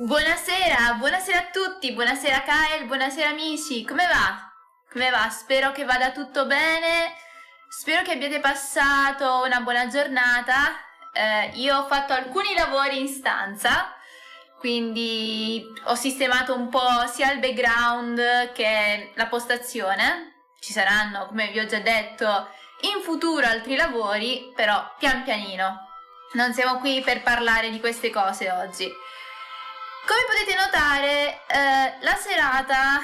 Buonasera, buonasera a tutti, buonasera Kyle, buonasera amici, come va? Come va? Spero che vada tutto bene, spero che abbiate passato una buona giornata. Eh, io ho fatto alcuni lavori in stanza, quindi ho sistemato un po' sia il background che la postazione. Ci saranno, come vi ho già detto, in futuro altri lavori, però pian pianino. Non siamo qui per parlare di queste cose oggi. Come potete notare, eh, la serata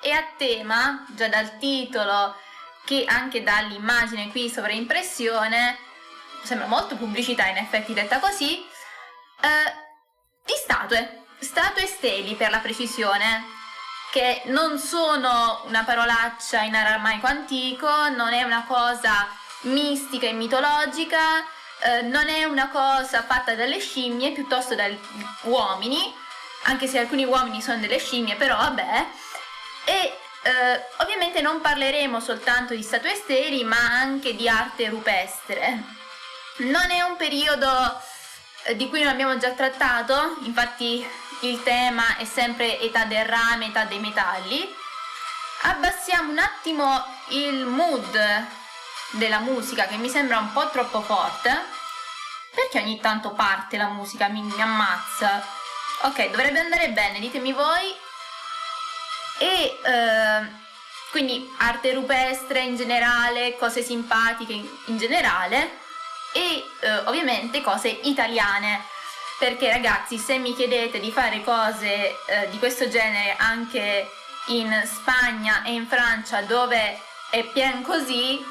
è a tema, già dal titolo che anche dall'immagine qui sovraimpressione, sembra molto pubblicità in effetti detta così, eh, di statue, statue steli per la precisione, che non sono una parolaccia in aramaico antico, non è una cosa mistica e mitologica, eh, non è una cosa fatta dalle scimmie, piuttosto dagli uomini, anche se alcuni uomini sono delle scimmie, però vabbè. E eh, ovviamente non parleremo soltanto di statue steli, ma anche di arte rupestre. Non è un periodo eh, di cui non abbiamo già trattato, infatti il tema è sempre età del rame, età dei metalli. Abbassiamo un attimo il mood della musica che mi sembra un po' troppo forte. Perché ogni tanto parte la musica, mi, mi ammazza. Ok, dovrebbe andare bene, ditemi voi. E eh, quindi arte rupestre in generale, cose simpatiche in, generale e eh, ovviamente cose italiane. Perché ragazzi se mi chiedete di fare cose eh, di questo genere anche in Spagna e in Francia dove è pieno così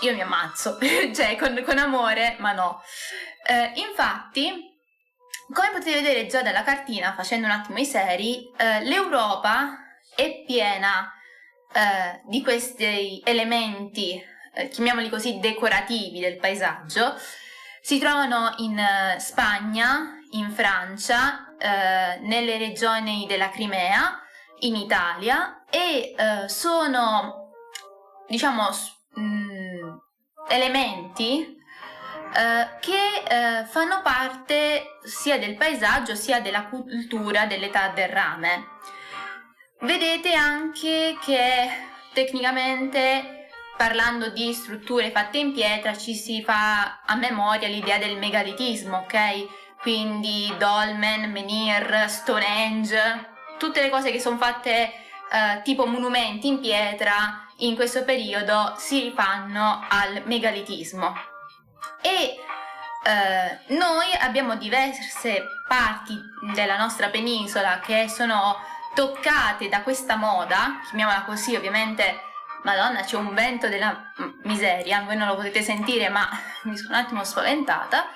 io mi ammazzo. Cioè con, con, amore ma no. Eh, infatti come potete vedere già dalla cartina facendo un attimo i seri eh, l'Europa è piena eh, di questi elementi eh, chiamiamoli così, decorativi del paesaggio, si trovano in eh, Spagna, in Francia, eh, nelle regioni della Crimea, in Italia e eh, sono, diciamo, mh, mm, elementi eh, che eh, fanno parte sia del paesaggio sia della cultura dell'età del rame. Vedete anche che tecnicamente parlando di strutture fatte in pietra ci si fa a memoria l'idea del megalitismo, ok? Quindi dolmen, menhir, Stonehenge, tutte le cose che sono fatte eh, tipo monumenti in pietra in questo periodo si rifanno al megalitismo. E eh, noi abbiamo diverse parti della nostra penisola che sono toccate da questa moda, chiamiamola così ovviamente Madonna, c'è un vento della miseria, voi non lo potete sentire, ma mi sono un attimo spaventata.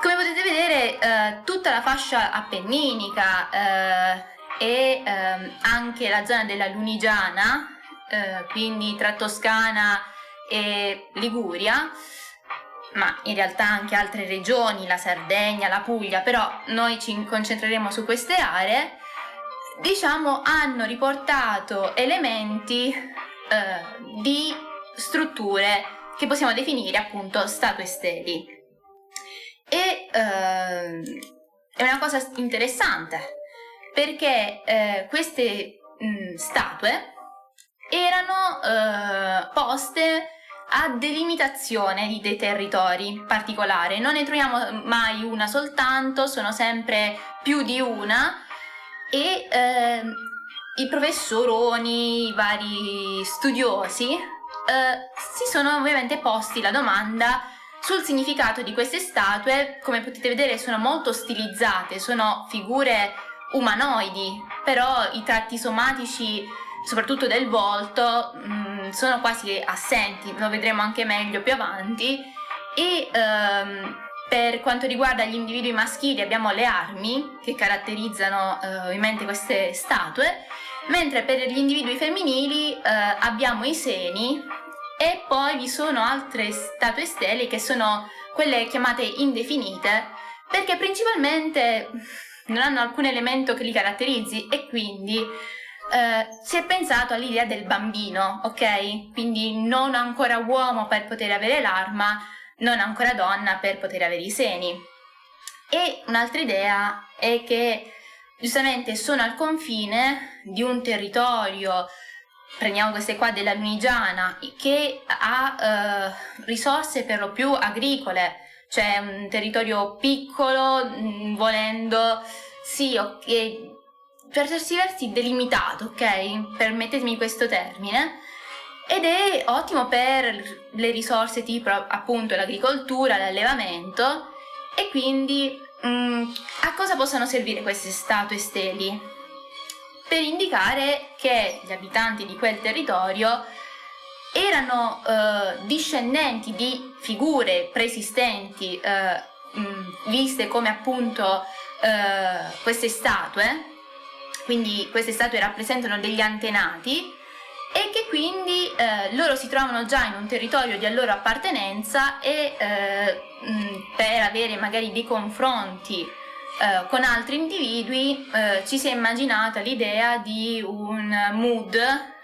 Come potete vedere, eh, tutta la fascia appenninica eh, e eh, anche la zona della Lunigiana, eh, quindi tra Toscana e Liguria, ma in realtà anche altre regioni, la Sardegna, la Puglia, però noi ci concentreremo su queste aree, diciamo hanno riportato elementi eh, di strutture che possiamo definire appunto statue steli. E eh, è una cosa interessante perché eh, queste mh, mm, statue erano eh, poste a delimitazione dei territori particolari. Non ne troviamo mai una soltanto, sono sempre più di una e eh, i professoroni, i vari studiosi, eh, si sono ovviamente posti la domanda sul significato di queste statue. Come potete vedere sono molto stilizzate, sono figure umanoidi, però i tratti somatici, soprattutto del volto, mh, mm, sono quasi assenti, lo vedremo anche meglio più avanti. E ehm, per quanto riguarda gli individui maschili abbiamo le armi che caratterizzano eh, ovviamente queste statue mentre per gli individui femminili eh, abbiamo i seni e poi vi sono altre statue stelle che sono quelle chiamate indefinite perché principalmente non hanno alcun elemento che li caratterizzi e quindi eh, si è pensato all'idea del bambino, ok? Quindi non ancora uomo per poter avere l'arma, non ancora donna per poter avere i seni. E un'altra idea è che giustamente sono al confine di un territorio, prendiamo queste qua della Lunigiana, che ha eh, risorse per lo più agricole, cioè un territorio piccolo, mm, volendo, sì, ok, per certi versi delimitato, ok? Permettetemi questo termine. Ed è ottimo per le risorse tipo appunto l'agricoltura, l'allevamento e quindi mh, mm, a cosa possono servire queste statue steli? Per indicare che gli abitanti di quel territorio erano eh, discendenti di figure preesistenti eh, mh, viste come appunto eh, queste statue, quindi queste statue rappresentano degli antenati e che quindi eh, loro si trovano già in un territorio di loro appartenenza e eh, mh, per avere magari dei confronti eh, con altri individui eh, ci si è immaginata l'idea di un mood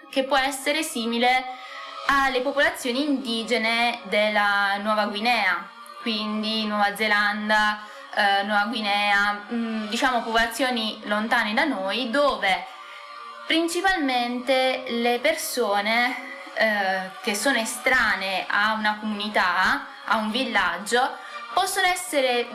che può essere simile alle popolazioni indigene della Nuova Guinea, quindi Nuova Zelanda, eh, Nuova Guinea, mh, diciamo popolazioni lontane da noi dove principalmente le persone eh, che sono estranee a una comunità, a un villaggio, possono essere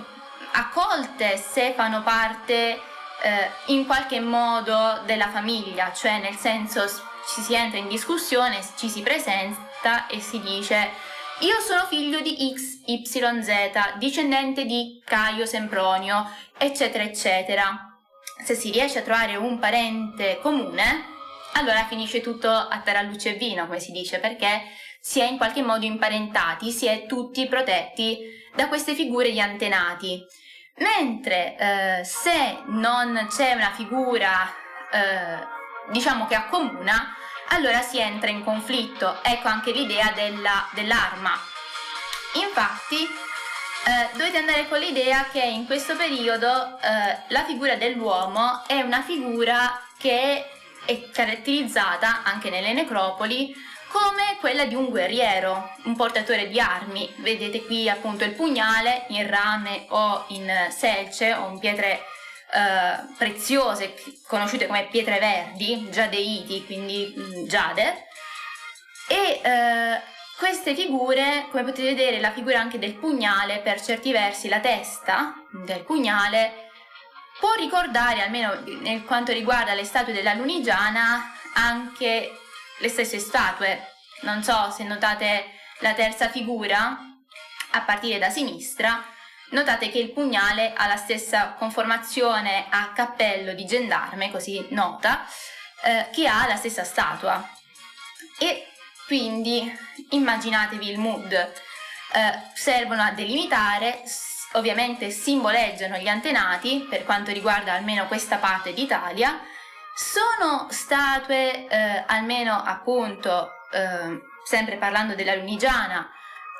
accolte se fanno parte eh, in qualche modo della famiglia, cioè nel senso ci si entra in discussione, ci si presenta e si dice io sono figlio di XYZ, discendente di Caio Sempronio, eccetera, eccetera se si riesce a trovare un parente comune, allora finisce tutto a taralluce e vino, come si dice, perché si è in qualche modo imparentati, si è tutti protetti da queste figure di antenati. Mentre eh, se non c'è una figura, eh, diciamo che accomuna, allora si entra in conflitto. Ecco anche l'idea della, dell'arma. Infatti, eh, dovete andare con l'idea che in questo periodo eh, la figura dell'uomo è una figura che è caratterizzata anche nelle necropoli come quella di un guerriero, un portatore di armi. Vedete qui appunto il pugnale in rame o in selce o in pietre eh, preziose, conosciute come pietre verdi, giadeiti, quindi mh, mm, giade. E eh, queste figure, come potete vedere, la figura anche del pugnale, per certi versi la testa del pugnale, può ricordare, almeno nel quanto riguarda le statue della Lunigiana, anche le stesse statue. Non so se notate la terza figura, a partire da sinistra, notate che il pugnale ha la stessa conformazione a cappello di gendarme, così nota, eh, che ha la stessa statua. E quindi immaginatevi il mood. Eh, servono a delimitare, ovviamente simboleggiano gli antenati per quanto riguarda almeno questa parte d'Italia. Sono statue, eh, almeno appunto, eh, sempre parlando della Lunigiana,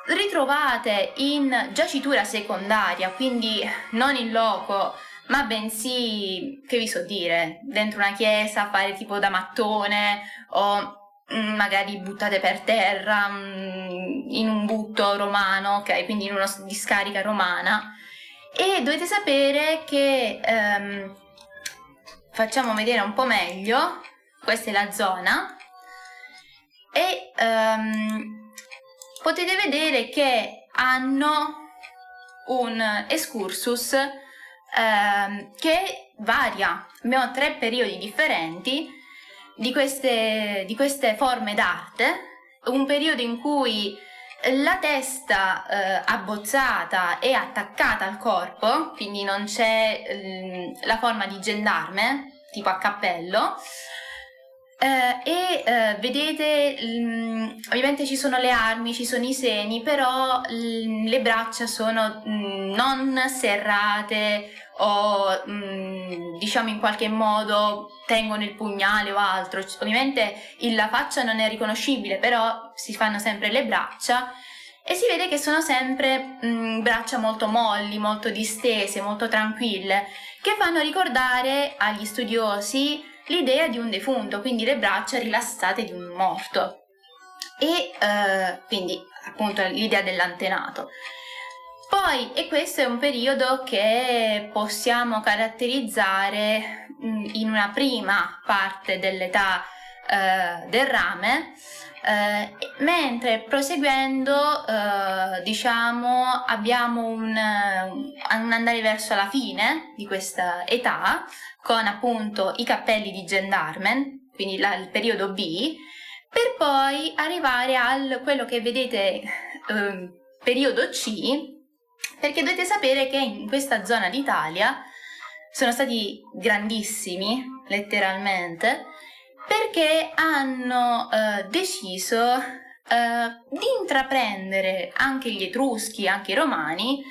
ritrovate in giacitura secondaria, quindi non in loco, ma bensì, che vi so dire, dentro una chiesa, fare tipo da mattone o Mm, magari buttate per terra mm, in un butto romano, ok? Quindi in una discarica romana. E dovete sapere che um, facciamo vedere un po' meglio, questa è la zona, e um, potete vedere che hanno un excursus um, che varia. Abbiamo tre periodi differenti di queste, di queste forme d'arte, un periodo in cui la testa eh, abbozzata è attaccata al corpo, quindi non c'è eh, la forma di gendarme, tipo a cappello, eh, e eh, vedete, mh, ovviamente ci sono le armi, ci sono i seni, però mh, le braccia sono mh, non serrate o diciamo in qualche modo tengono il pugnale o altro. Ovviamente la faccia non è riconoscibile, però si fanno sempre le braccia e si vede che sono sempre braccia molto molli, molto distese, molto tranquille, che fanno ricordare agli studiosi l'idea di un defunto, quindi le braccia rilassate di un morto. E eh, quindi appunto l'idea dell'antenato. Poi, e questo è un periodo che possiamo caratterizzare in una prima parte dell'età eh, del rame, eh, mentre proseguendo, eh, diciamo, abbiamo un, un andare verso la fine di questa età, con appunto i cappelli di gendarme, quindi la, il periodo B, per poi arrivare al quello che vedete eh, periodo C, perché dovete sapere che in questa zona d'Italia sono stati grandissimi, letteralmente, perché hanno eh, deciso eh, di intraprendere anche gli Etruschi, anche i Romani,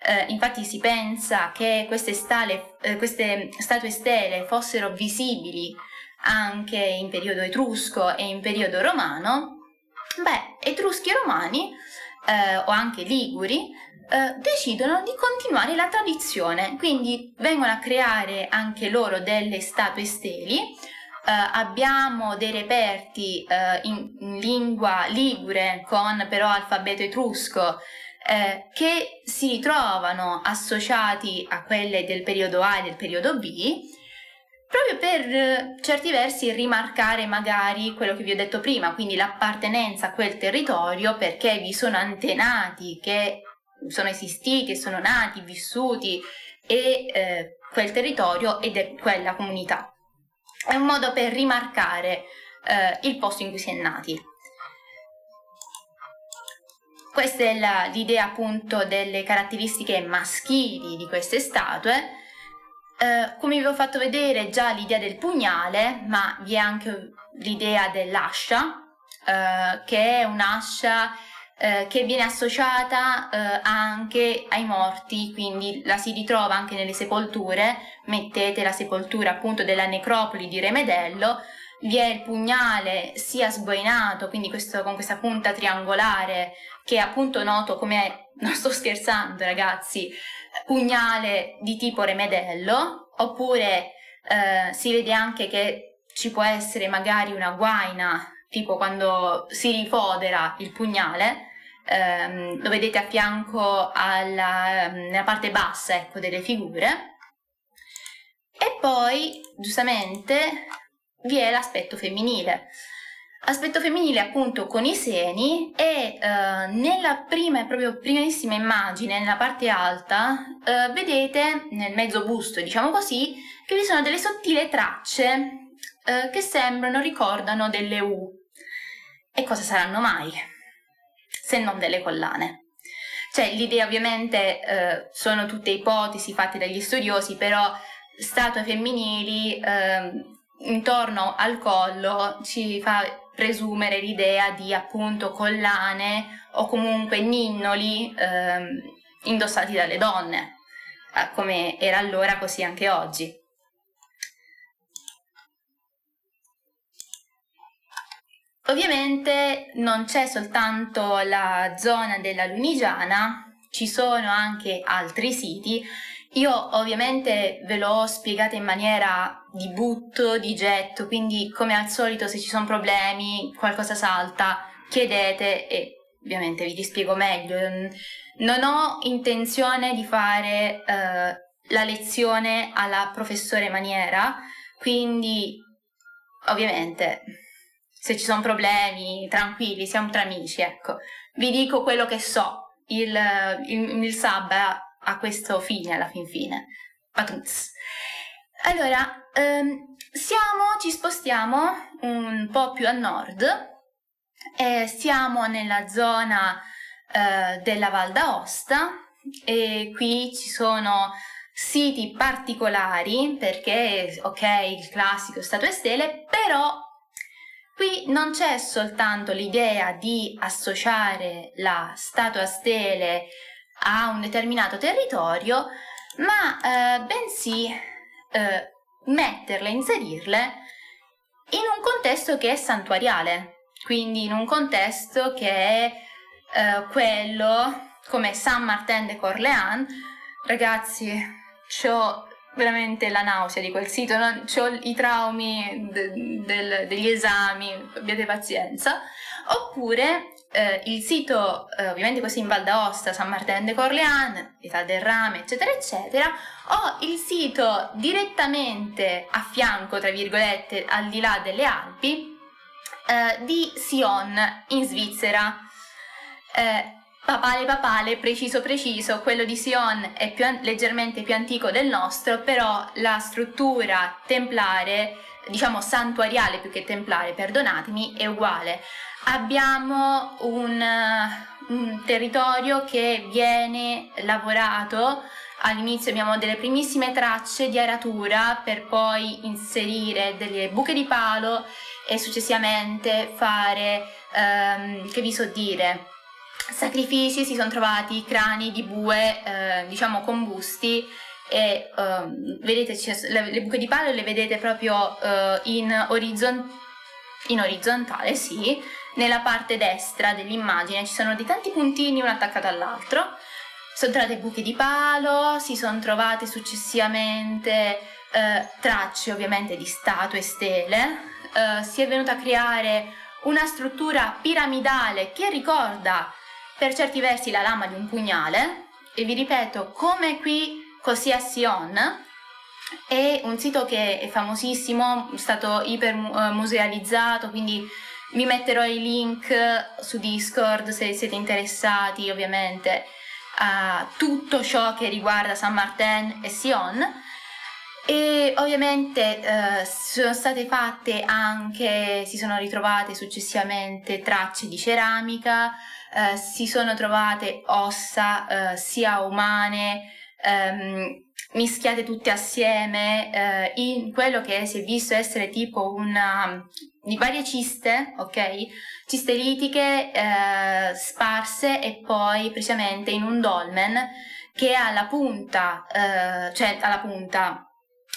eh, infatti si pensa che queste, stale, eh, queste statue stele fossero visibili anche in periodo etrusco e in periodo romano, beh, etruschi e romani eh, o anche liguri eh, decidono di continuare la tradizione, quindi vengono a creare anche loro delle statue steli. Uh, abbiamo dei reperti uh, in, in, lingua ligure con però alfabeto etrusco eh, che si ritrovano associati a quelle del periodo A e del periodo B, proprio per eh, certi versi rimarcare magari quello che vi ho detto prima, quindi l'appartenenza a quel territorio perché vi sono antenati che sono esistiti, sono nati, vissuti e eh, quel territorio ed è quella comunità. È un modo per rimarcare eh, il posto in cui si è nati. Questa è la, l'idea appunto delle caratteristiche maschili di queste statue. Eh, come vi ho fatto vedere già l'idea del pugnale, ma vi è anche l'idea dell'ascia, eh, che è un'ascia eh, che viene associata eh, anche ai morti, quindi la si ritrova anche nelle sepolture, mettete la sepoltura appunto della necropoli di Remedello, vi è il pugnale sia sboinato, quindi questo, con questa punta triangolare, che è appunto noto come, non sto scherzando ragazzi, pugnale di tipo Remedello, oppure eh, si vede anche che ci può essere magari una guaina, tipo quando si rifodera il pugnale, ehm, lo vedete a fianco alla, nella parte bassa ecco, delle figure. E poi, giustamente, vi è l'aspetto femminile. Aspetto femminile appunto con i seni e eh, nella prima, proprio primissima immagine, nella parte alta, eh, vedete nel mezzo busto, diciamo così, che vi sono delle sottili tracce eh, che sembrano, ricordano delle U. E cosa saranno mai? Se non delle collane. Cioè, l'idea ovviamente eh, sono tutte ipotesi fatte dagli studiosi, però statue femminili eh, intorno al collo ci fa presumere l'idea di appunto collane o comunque ninnoli eh, indossati dalle donne, eh, come era allora così anche oggi. Ovviamente non c'è soltanto la zona della Lunigiana, ci sono anche altri siti. Io ovviamente ve l'ho spiegata in maniera di butto, di getto, quindi come al solito se ci sono problemi, qualcosa salta, chiedete e ovviamente vi rispiego meglio. Non ho intenzione di fare eh, la lezione alla professore Maniera, quindi ovviamente se ci sono problemi, tranquilli, siamo tra amici, ecco. Vi dico quello che so, il, il, il sub ha questo fine alla fin fine. Patruz. Allora, ehm, siamo, ci spostiamo un po' più a nord e siamo nella zona eh, della Val d'Aosta e qui ci sono siti particolari perché, ok, il classico statue stele, però Qui non c'è soltanto l'idea di associare la statua stele a un determinato territorio, ma eh, bensì eh, metterle, inserirle in un contesto che è santuariale, quindi in un contesto che è eh, quello come San Martin de Corleans. Ragazzi, ho veramente la nausea di quel sito, non, ho i traumi de, del, degli esami, abbiate pazienza, oppure eh, il sito, eh, ovviamente questo in Val d'Aosta, San Martin de Corlean, Età del Rame, eccetera, eccetera, ho il sito direttamente a fianco, tra virgolette, al di là delle Alpi, eh, di Sion in Svizzera. Eh, papale papale, preciso preciso, quello di Sion è più, leggermente più antico del nostro, però la struttura templare, diciamo santuariale più che templare, perdonatemi, è uguale. Abbiamo un, un territorio che viene lavorato all'inizio abbiamo delle primissime tracce di aratura per poi inserire delle buche di palo e successivamente fare, ehm, che vi so dire, sacrifici, si sono trovati crani di bue, eh, diciamo, combusti e um, vedete le, le, buche di palo le vedete proprio uh, in, orizzon- in, orizzontale, sì, nella parte destra dell'immagine ci sono dei tanti puntini uno attaccato all'altro. Sono trovate buche di palo, si sono trovate successivamente uh, tracce ovviamente di statue e stele, uh, si è venuta a creare una struttura piramidale che ricorda per certi versi la lama di un pugnale e vi ripeto come qui così a Sion è un sito che è famosissimo, è stato iper eh, quindi vi metterò i link su Discord se siete interessati ovviamente a tutto ciò che riguarda San Martin e Sion. E ovviamente eh, sono state fatte anche, si sono ritrovate successivamente tracce di ceramica, eh, si sono trovate ossa eh, sia umane, ehm, mischiate tutte assieme eh, in quello che si è visto essere tipo una di varie ciste, ok? Ciste litiche eh, sparse e poi precisamente in un dolmen che ha la punta, eh, cioè alla punta,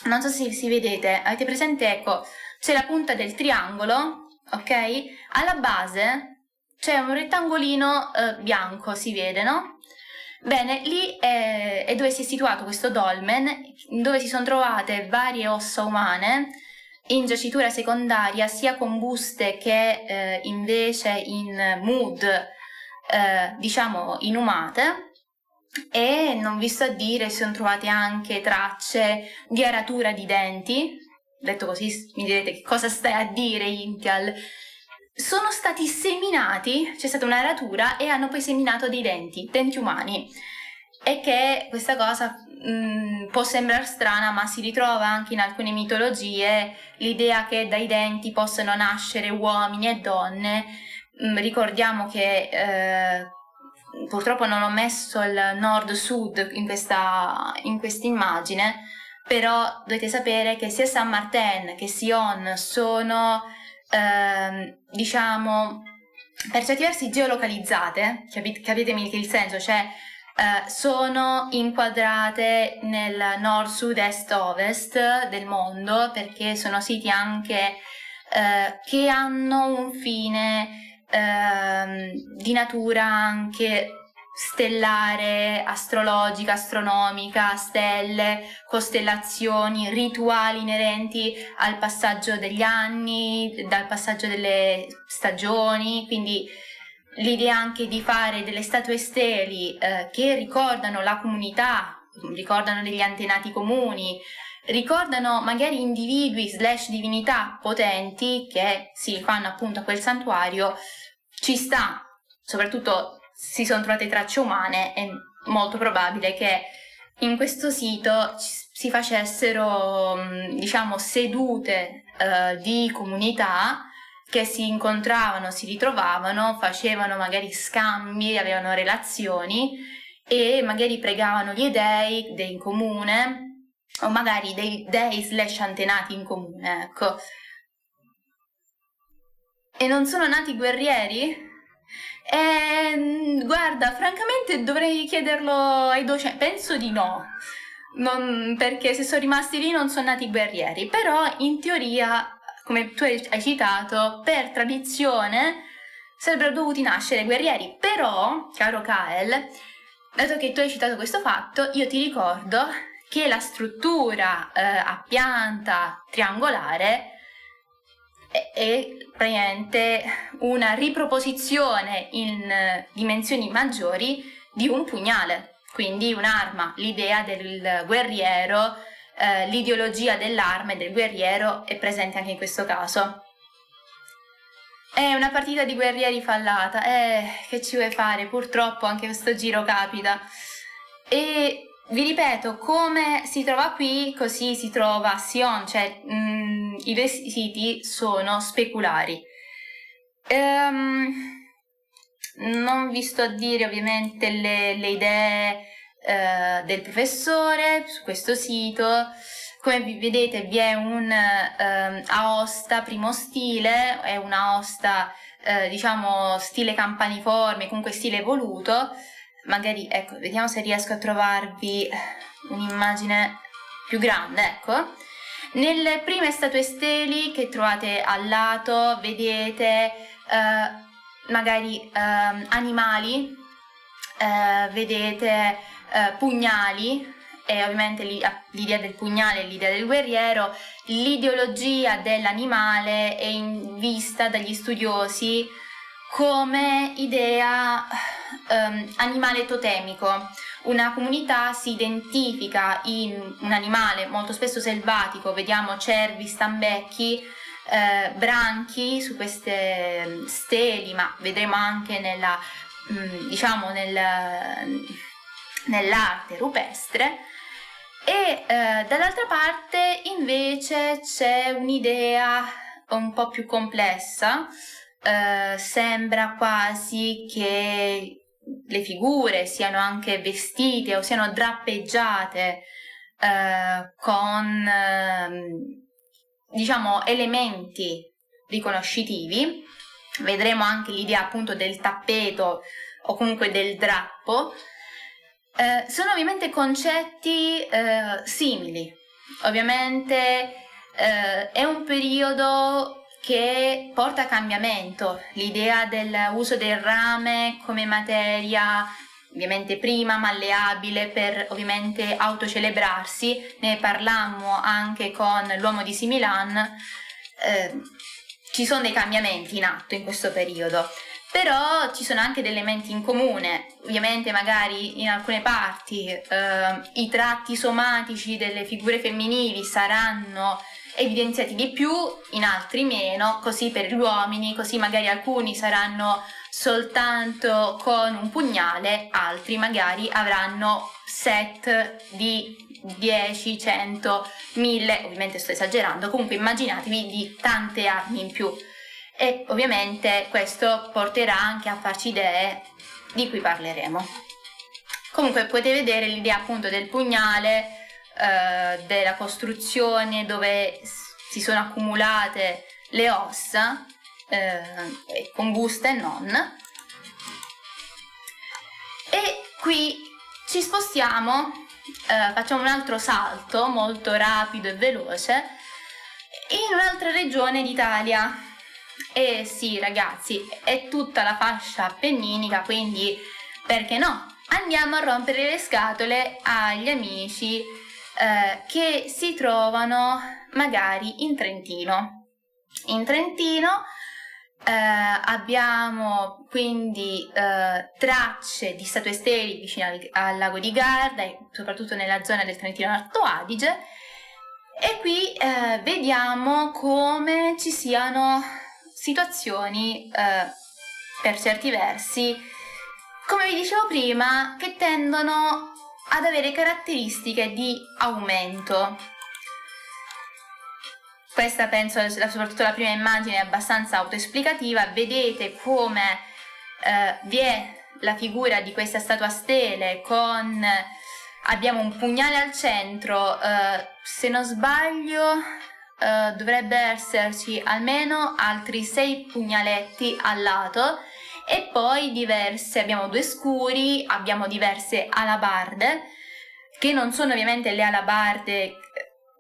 non so se si vedete, avete presente, ecco, c'è la punta del triangolo, ok? Alla base c'è un rettangolino eh, bianco, si vede, no? Bene, lì è, è, dove si è situato questo dolmen, dove si sono trovate varie ossa umane in giacitura secondaria, sia con buste che eh, invece in mood, eh, diciamo, inumate. E non vi sto a dire, si sono trovate anche tracce di aratura di denti. Detto così, mi direte che cosa stai a dire, Intial? Sono stati seminati, c'è stata una ratura e hanno poi seminato dei denti, denti umani. E che questa cosa mh, mm, può sembrare strana, ma si ritrova anche in alcune mitologie l'idea che dai denti possano nascere uomini e donne. Mh, mm, ricordiamo che eh, purtroppo non ho messo il nord-sud in questa in immagine, però dovete sapere che sia San Martin che Sion sono ehm, diciamo, per certi versi geolocalizzate, capite, capitemi il senso, cioè eh, sono inquadrate nel nord, sud, est, ovest del mondo perché sono siti anche eh, che hanno un fine eh, di natura anche stellare, astrologica, astronomica, stelle, costellazioni, rituali inerenti al passaggio degli anni, dal passaggio delle stagioni, quindi l'idea anche di fare delle statue steli eh, che ricordano la comunità, ricordano degli antenati comuni, ricordano magari individui slash divinità potenti che si fanno appunto a quel santuario, ci sta, soprattutto si sono trovate tracce umane, è molto probabile che in questo sito si facessero, mm, diciamo, sedute eh, di comunità che si incontravano, si ritrovavano, facevano magari scambi, avevano relazioni e magari pregavano gli dei, in comune o magari dei dei slash antenati in comune, ecco. E non sono nati guerrieri? Eh, guarda, francamente dovrei chiederlo ai docenti. Penso di no. Non, perché se sono rimasti lì non sono nati guerrieri, però in teoria, come tu hai citato, per tradizione sarebbero dovuti nascere guerrieri. Però, caro Kael, dato che tu hai citato questo fatto, io ti ricordo che la struttura eh, a pianta triangolare è, praticamente una riproposizione in eh, dimensioni maggiori di un pugnale, quindi un'arma, l'idea del guerriero, eh, l'ideologia dell'arma e del guerriero è presente anche in questo caso. È una partita di guerrieri fallata, eh, che ci vuoi fare? Purtroppo anche questo giro capita. E vi ripeto, come si trova qui, così si trova a Sion, cioè mh, mm, i vestiti sono speculari. Ehm, non vi sto a dire ovviamente le, le idee eh, del professore su questo sito. Come vedete vi è un eh, Aosta primo stile, è un Aosta eh, diciamo stile campaniforme, comunque stile evoluto. Magari ecco, vediamo se riesco a trovarvi un'immagine più grande, ecco. Nelle prime statue steli che trovate al lato vedete eh, magari eh, animali, eh, vedete eh, pugnali, e ovviamente l'idea del pugnale l'idea del guerriero, l'ideologia dell'animale è in vista dagli studiosi come idea um, animale totemico. Una comunità si identifica in un animale molto spesso selvatico, vediamo cervi, stambecchi, eh, branchi su queste steli, ma vedremo anche nella, mm, diciamo nel, nell'arte rupestre. E eh, dall'altra parte invece c'è un'idea un po' più complessa, eh, sembra quasi che le figure siano anche vestite o siano drappeggiate eh, con ehm, diciamo elementi riconoscitivi. Vedremo anche l'idea appunto del tappeto o comunque del drappo eh, sono ovviamente concetti eh, simili, ovviamente eh, è un periodo che porta a cambiamento, l'idea dell'uso del rame come materia ovviamente prima malleabile per ovviamente autocelebrarsi, ne parlammo anche con l'uomo di Similan, eh, ci sono dei cambiamenti in atto in questo periodo però ci sono anche dei elementi in comune, ovviamente magari in alcune parti eh, i tratti somatici delle figure femminili saranno evidenziati di più, in altri meno, così per gli uomini, così magari alcuni saranno soltanto con un pugnale, altri magari avranno set di 10, 100, 1000, ovviamente sto esagerando, comunque immaginatevi di tante armi in più e ovviamente questo porterà anche a farci idee di cui parleremo. Comunque potete vedere l'idea appunto del pugnale, eh, della costruzione dove si sono accumulate le ossa, eh, combuste e non. E qui ci spostiamo, eh, facciamo un altro salto molto rapido e veloce in un'altra regione d'Italia eh sì, ragazzi, è tutta la fascia appenninica, quindi perché no? Andiamo a rompere le scatole agli amici eh, che si trovano magari in Trentino. In Trentino eh, abbiamo quindi eh, tracce di statue steli vicino al, al, lago di Garda, soprattutto nella zona del Trentino Alto Adige, e qui eh, vediamo come ci siano situazioni eh, per certi versi, come vi dicevo prima, che tendono ad avere caratteristiche di aumento. Questa penso, soprattutto la prima immagine, è abbastanza autoesplicativa. Vedete come eh, vi è la figura di questa statua stele con abbiamo un pugnale al centro, eh, se non sbaglio eh, dovrebbe esserci almeno altri 6 pugnaletti al lato e poi diverse, abbiamo due scuri, abbiamo diverse alabarde che non sono ovviamente le alabarde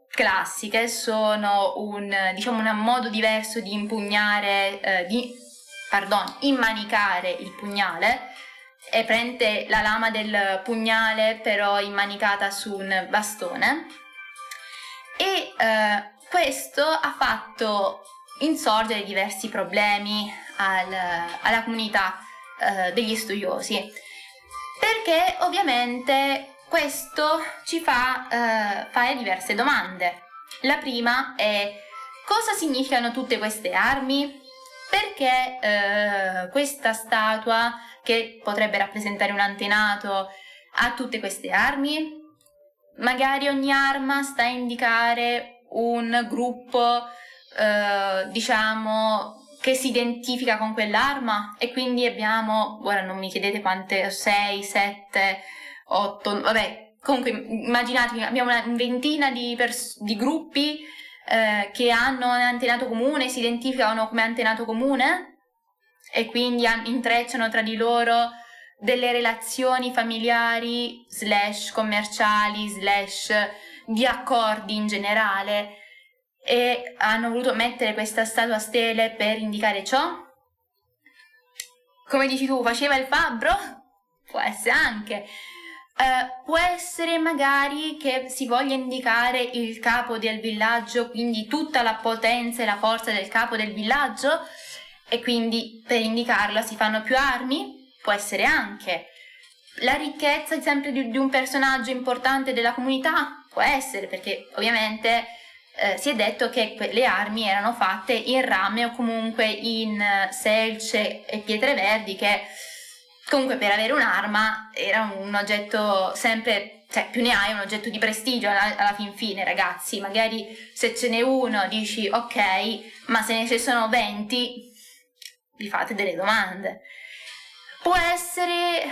classiche, sono un, diciamo, un modo diverso di impugnare, eh, di, pardon, immanicare il pugnale. E prende la lama del pugnale però immanicata su un bastone. E eh, questo ha fatto insorgere diversi problemi al, alla comunità eh, degli studiosi. Perché ovviamente questo ci fa eh, fare diverse domande. La prima è cosa significano tutte queste armi? Perché eh, questa statua, che potrebbe rappresentare un antenato, ha tutte queste armi? Magari ogni arma sta a indicare un gruppo, eh, diciamo, che si identifica con quell'arma? E quindi abbiamo, ora non mi chiedete quante, 6, 7, 8, vabbè, comunque immaginatevi, abbiamo una ventina di, pers- di gruppi eh, che hanno un antenato comune, si identificano come antenato comune e quindi intrecciano tra di loro delle relazioni familiari slash commerciali slash di accordi in generale e hanno voluto mettere questa statua stele per indicare ciò? Come dici tu, faceva il fabbro? Può essere anche. Uh, può essere magari che si voglia indicare il capo del villaggio, quindi tutta la potenza e la forza del capo del villaggio e quindi per indicarla si fanno più armi? Può essere anche. La ricchezza sempre di, di un personaggio importante della comunità? Può essere, perché ovviamente eh, si è detto che le armi erano fatte in rame o comunque in eh, selce e pietre verdi che comunque per avere un'arma era un oggetto sempre, cioè più ne hai un oggetto di prestigio alla, alla fin fine ragazzi, magari se ce n'è uno dici ok, ma se ne ci sono 20 vi fate delle domande. Può essere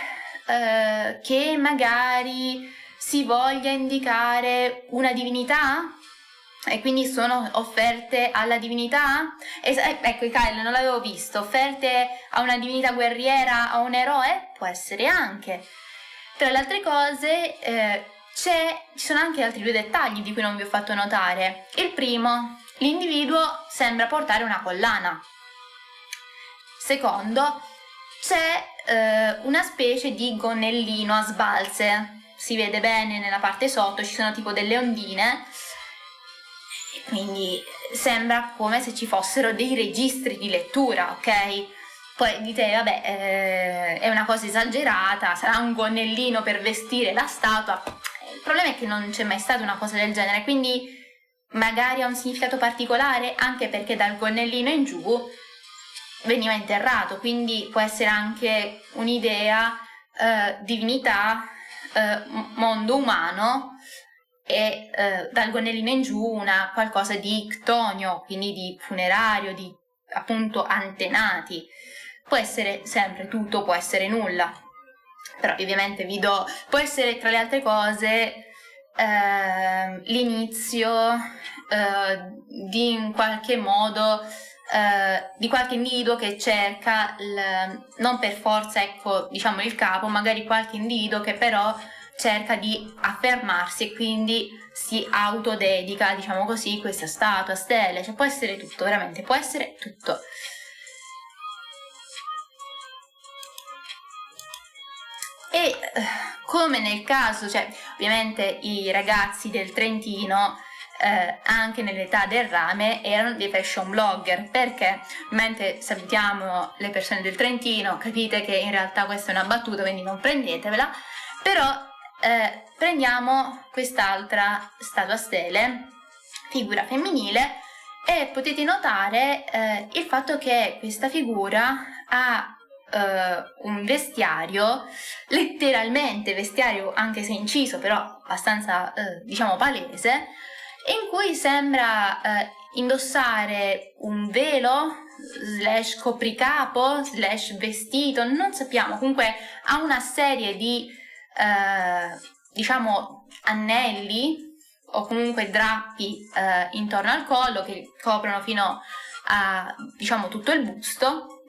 eh, che magari si voglia indicare una divinità e quindi sono offerte alla divinità? Es- eh, ecco, Kyle, non l'avevo visto. Offerte a una divinità guerriera, a un eroe? Può essere anche. Tra le altre cose, eh, ci sono anche altri due dettagli di cui non vi ho fatto notare. Il primo, l'individuo sembra portare una collana. Secondo, c'è eh, una specie di gonnellino a sbalze. Si vede bene nella parte sotto, ci sono tipo delle ondine quindi sembra come se ci fossero dei registri di lettura, ok? Poi dite, vabbè, eh, è una cosa esagerata, sarà un gonnellino per vestire la statua. Il problema è che non c'è mai stata una cosa del genere, quindi magari ha un significato particolare anche perché dal gonnellino in giù veniva interrato, quindi può essere anche un'idea eh, divinità, eh, mondo umano e eh, dal gonnellino in giù una qualcosa di ictonio, quindi di funerario, di appunto antenati. Può essere sempre tutto, può essere nulla. Però ovviamente vi do, può essere tra le altre cose eh, l'inizio eh, di in qualche modo eh, di qualche individuo che cerca il, non per forza ecco diciamo il capo magari qualche individuo che però cerca di affermarsi e quindi si autodedica, diciamo così, questa statua, stelle, cioè può essere tutto, veramente, può essere tutto. E eh, come nel caso, cioè ovviamente i ragazzi del Trentino eh, anche nell'età del rame erano dei fashion blogger. Perché? Mentre salutiamo le persone del Trentino capite che in realtà questa è una battuta quindi non prendetevela. Però eh, prendiamo quest'altra statua stele, figura femminile, e potete notare eh, il fatto che questa figura ha eh, un vestiario, letteralmente vestiario anche se inciso, però abbastanza eh, diciamo palese, in cui sembra eh, indossare un velo slash copricapo slash vestito, non sappiamo, comunque ha una serie di eh, diciamo anelli o comunque drappi eh, intorno al collo che coprono fino a diciamo tutto il busto.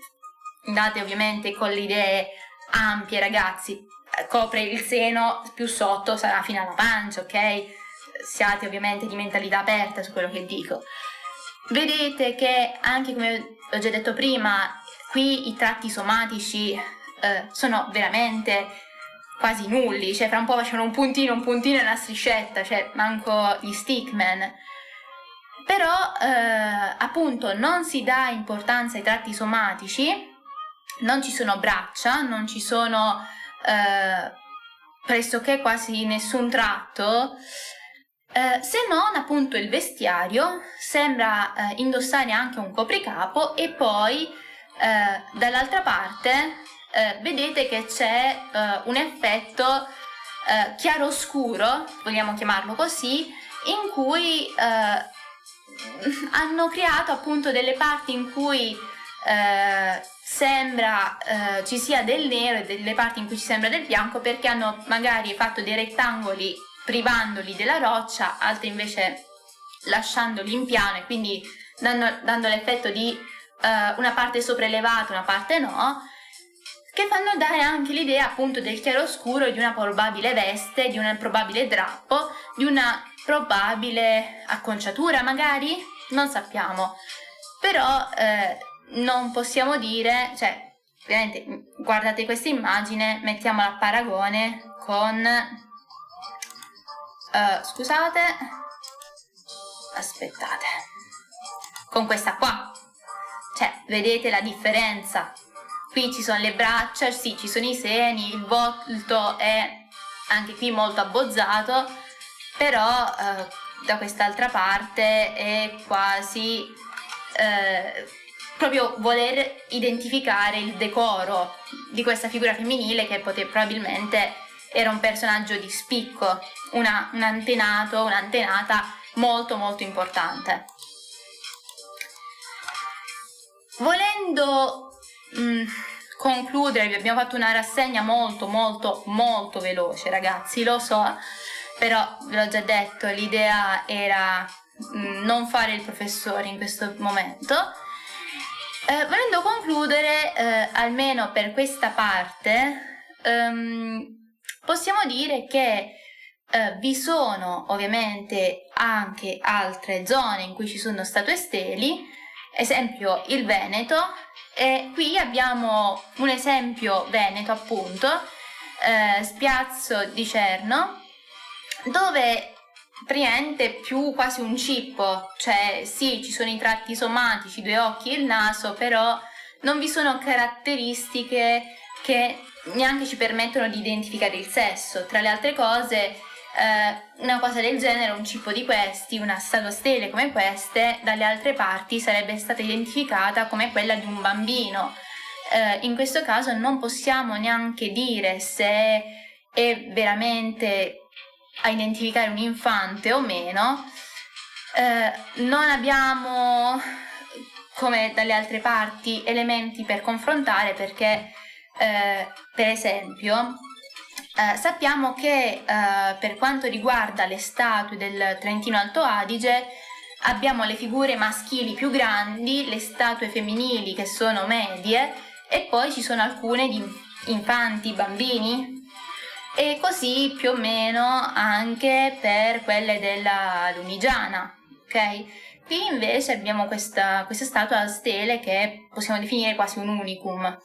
Andate ovviamente con le idee ampie ragazzi. Eh, copre il seno più sotto sarà fino alla pancia ok? Siate ovviamente di mentalità aperta su quello che dico. Vedete che anche come ho già detto prima qui i tratti somatici eh, sono veramente quasi nulli, cioè fra un po' facevano un puntino, un puntino e una striscetta, cioè manco gli stickman. però eh, appunto non si dà importanza ai tratti somatici, non ci sono braccia, non ci sono eh, pressoché quasi nessun tratto, eh, se non appunto il vestiario sembra eh, indossare anche un copricapo e poi eh, dall'altra parte eh, vedete che c'è eh, un effetto chiaro-scuro, vogliamo chiamarlo così, in cui hanno creato appunto delle parti in cui sembra eh, ci sia del nero e delle parti in cui ci sembra del bianco perché hanno magari fatto dei rettangoli privandoli della roccia, altri invece lasciandoli in piano e quindi dando, dando l'effetto di eh, una parte sopraelevata, una parte no, che fanno dare anche l'idea appunto del chiaroscuro di una probabile veste, di un probabile drappo, di una probabile acconciatura magari, non sappiamo. Però eh, non possiamo dire, cioè, ovviamente guardate questa immagine, mettiamola a paragone con, uh, scusate, aspettate, con questa qua, cioè, vedete la differenza? Qui ci sono le braccia, sì, ci sono i seni, il volto è anche qui molto abbozzato, però uh, da quest'altra parte è quasi... Uh, proprio voler identificare il decoro di questa figura femminile che pote- probabilmente era un personaggio di spicco, una, un antenato, un'antenata molto molto importante. Volendo mh, mm, concludere, vi abbiamo fatto una rassegna molto molto molto veloce ragazzi, lo so, però ve l'ho già detto, l'idea era mh, mm, non fare il professore in questo momento. Eh, volendo concludere, eh, almeno per questa parte, ehm, possiamo dire che eh, vi sono ovviamente anche altre zone in cui ci sono statue steli, esempio il Veneto, e qui abbiamo un esempio veneto appunto, eh, Spiazzo di Cerno, dove praticamente più quasi un cippo, cioè sì, ci sono i tratti somatici, due occhi e il naso, però non vi sono caratteristiche che neanche ci permettono di identificare il sesso. Tra le altre cose, eh, una cosa del genere, un cippo di questi, una statua stele come queste, dalle altre parti sarebbe stata identificata come quella di un bambino. Eh, in questo caso non possiamo neanche dire se è veramente a identificare un infante o meno, eh, non abbiamo, come dalle altre parti, elementi per confrontare perché, eh, per esempio, eh, sappiamo che eh, per quanto riguarda le statue del Trentino Alto Adige, abbiamo le figure maschili più grandi, le statue femminili che sono medie e poi ci sono alcune di infanti, bambini, e così più o meno anche per quelle della Lunigiana, ok? Qui invece abbiamo questa, questa statua a stele che possiamo definire quasi un unicum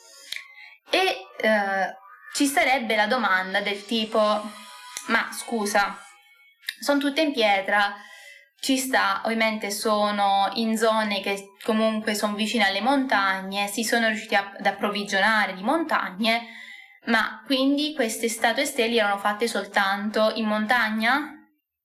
e eh, ci sarebbe la domanda del tipo ma scusa, sono tutte in pietra, ci sta, ovviamente sono in zone che comunque sono vicine alle montagne, si sono riusciti ad approvvigionare di montagne, ma quindi queste statue steli erano fatte soltanto in montagna?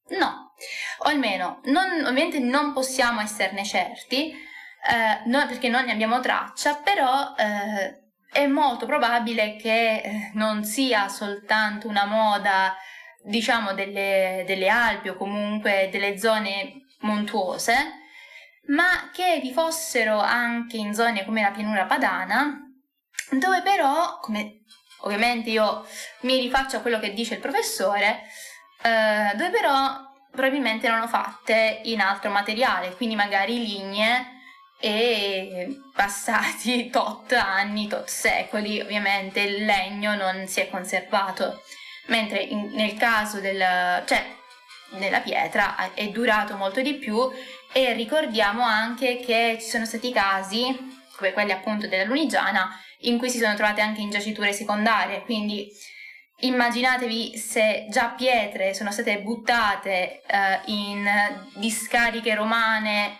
No, o almeno non, ovviamente non possiamo esserne certi, eh, no, perché non ne abbiamo traccia, però eh, è molto probabile che eh, non sia soltanto una moda, diciamo, delle, delle Alpi o comunque delle zone montuose, ma che vi fossero anche in zone come la pianura padana, dove però, come ovviamente io mi rifaccio a quello che dice il professore, eh, dove però probabilmente erano fatte in altro materiale, quindi magari lignee e passati tot anni, tot secoli, ovviamente il legno non si è conservato, mentre in, nel caso del, cioè, della pietra è durato molto di più e ricordiamo anche che ci sono stati casi, come quelli appunto della Lunigiana, in cui si sono trovate anche in giaciture secondarie, quindi immaginatevi se già pietre sono state buttate eh, in discariche romane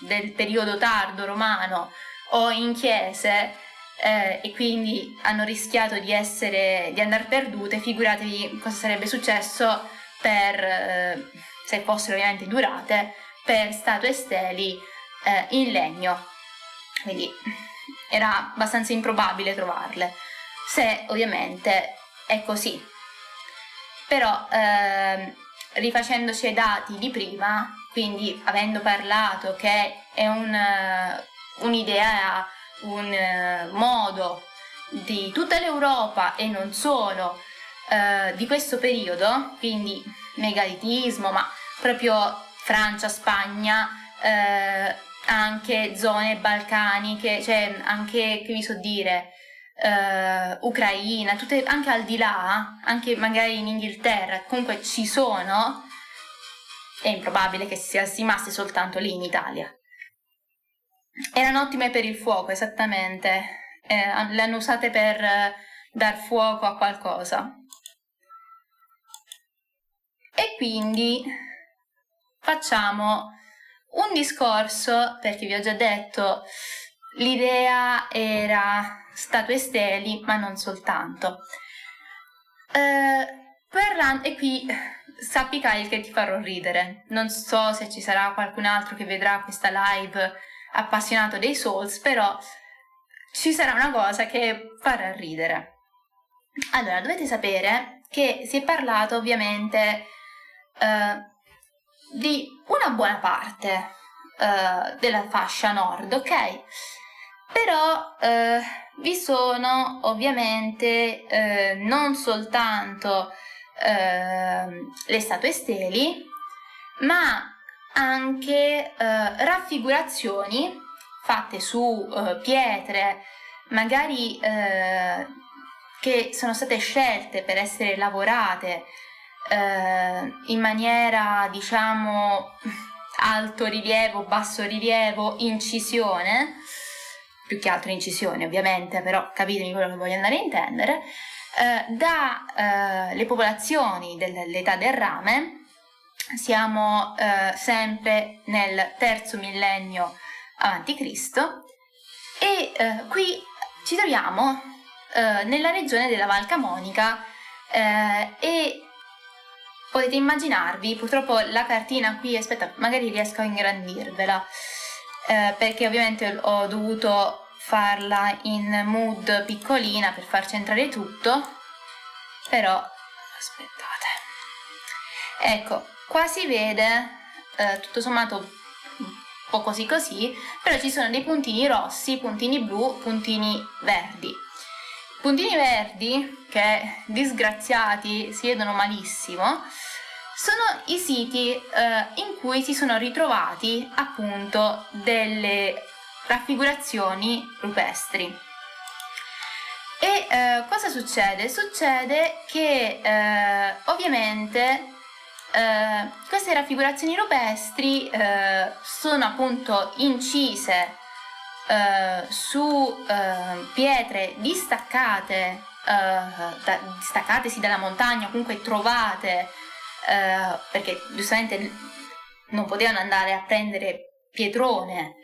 del periodo tardo romano o in chiese eh, e quindi hanno rischiato di essere di andare perdute, figuratevi cosa sarebbe successo per eh, se fossero ovviamente durate per statue steli eh, in legno. Quindi era abbastanza improbabile trovarle, se ovviamente è così. Però eh, rifacendoci ai dati di prima, quindi avendo parlato che è un, uh, un'idea, un uh, modo di tutta l'Europa e non solo uh, di questo periodo, quindi megalitismo, ma proprio Francia, Spagna, anche zone balcaniche, cioè anche, che vi so dire, uh, Ucraina, tutte, anche al di là, anche magari in Inghilterra, comunque ci sono, è improbabile che sia rimasti soltanto lì in Italia. Erano ottime per il fuoco, esattamente, eh, le hanno usate per uh, dar fuoco a qualcosa. E quindi facciamo un discorso, perché vi ho già detto, l'idea era statue steli, ma non soltanto. Eh, parlando, e qui sappi Kyle che ti farò ridere. Non so se ci sarà qualcun altro che vedrà questa live appassionato dei Souls, però ci sarà una cosa che farà ridere. Allora, dovete sapere che si è parlato ovviamente eh, di una buona parte eh, della fascia nord, ok? Però eh, vi sono ovviamente eh, non soltanto eh, le statue steli, ma anche eh, raffigurazioni fatte su eh, pietre, magari eh, che sono state scelte per essere lavorate eh, in maniera, diciamo, alto ri-rilievo, basso rilievo, incisione, più che altro incisione ovviamente, però capitemi quello che voglio andare a intendere, dalle eh, popolazioni dell'età del rame, siamo eh, sempre nel terzo millennio avanti Cristo e eh, qui ci troviamo eh, nella regione della Val Camonica eh, e potete immaginarvi, purtroppo la cartina qui, aspetta, magari riesco a ingrandirvela, eh, perché ovviamente ho dovuto farla in mood piccolina per far centrare tutto, però aspettate. Ecco, qua si vede eh, tutto sommato un po' così così, però ci sono dei puntini rossi, puntini blu, puntini verdi. Puntini verdi, che disgraziati si vedono malissimo, sono i siti eh, in cui si sono ritrovati appunto delle raffigurazioni rupestri. E eh, cosa succede? Succede che eh, ovviamente eh, queste raffigurazioni rupestri eh, sono appunto incise eh, su pietre distaccate, da, distaccatesi dalla montagna, comunque trovate eh, perché giustamente non potevano andare a prendere pietrone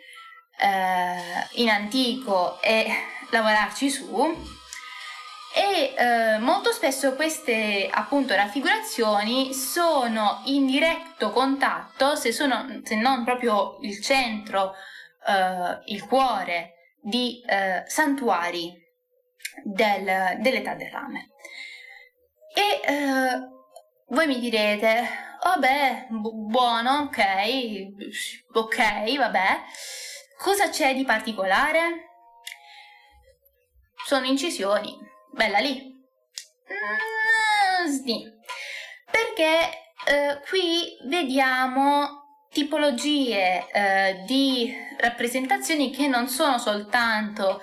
eh, in antico e lavorarci su e eh, molto spesso queste appunto raffigurazioni sono in diretto contatto se, sono, se non proprio il centro eh, il cuore di eh, santuari del, dell'età del rame e eh, voi mi direte, vabbè, bu- buono, ok, ok, vabbè. Cosa c'è di particolare? Sono incisioni, bella lì. Mm, sì. Perché eh, qui vediamo tipologie eh, di rappresentazioni che non sono soltanto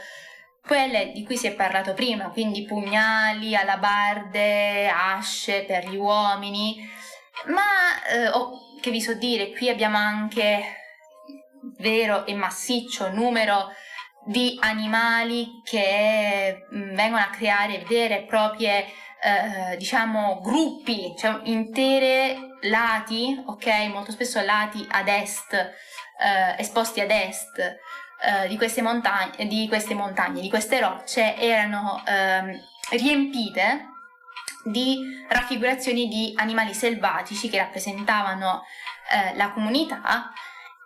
quelle di cui si è parlato prima, quindi pugnali, alabarde, asce per gli uomini, ma eh, oh, che vi so dire, qui abbiamo anche vero e massiccio numero di animali che mm, vengono a creare vere e proprie eh, diciamo gruppi, cioè intere lati, ok, molto spesso lati ad est, eh, esposti ad est eh, di, queste montagne, di queste montagne, di queste rocce, erano ehm, riempite di raffigurazioni di animali selvatici che rappresentavano eh, la comunità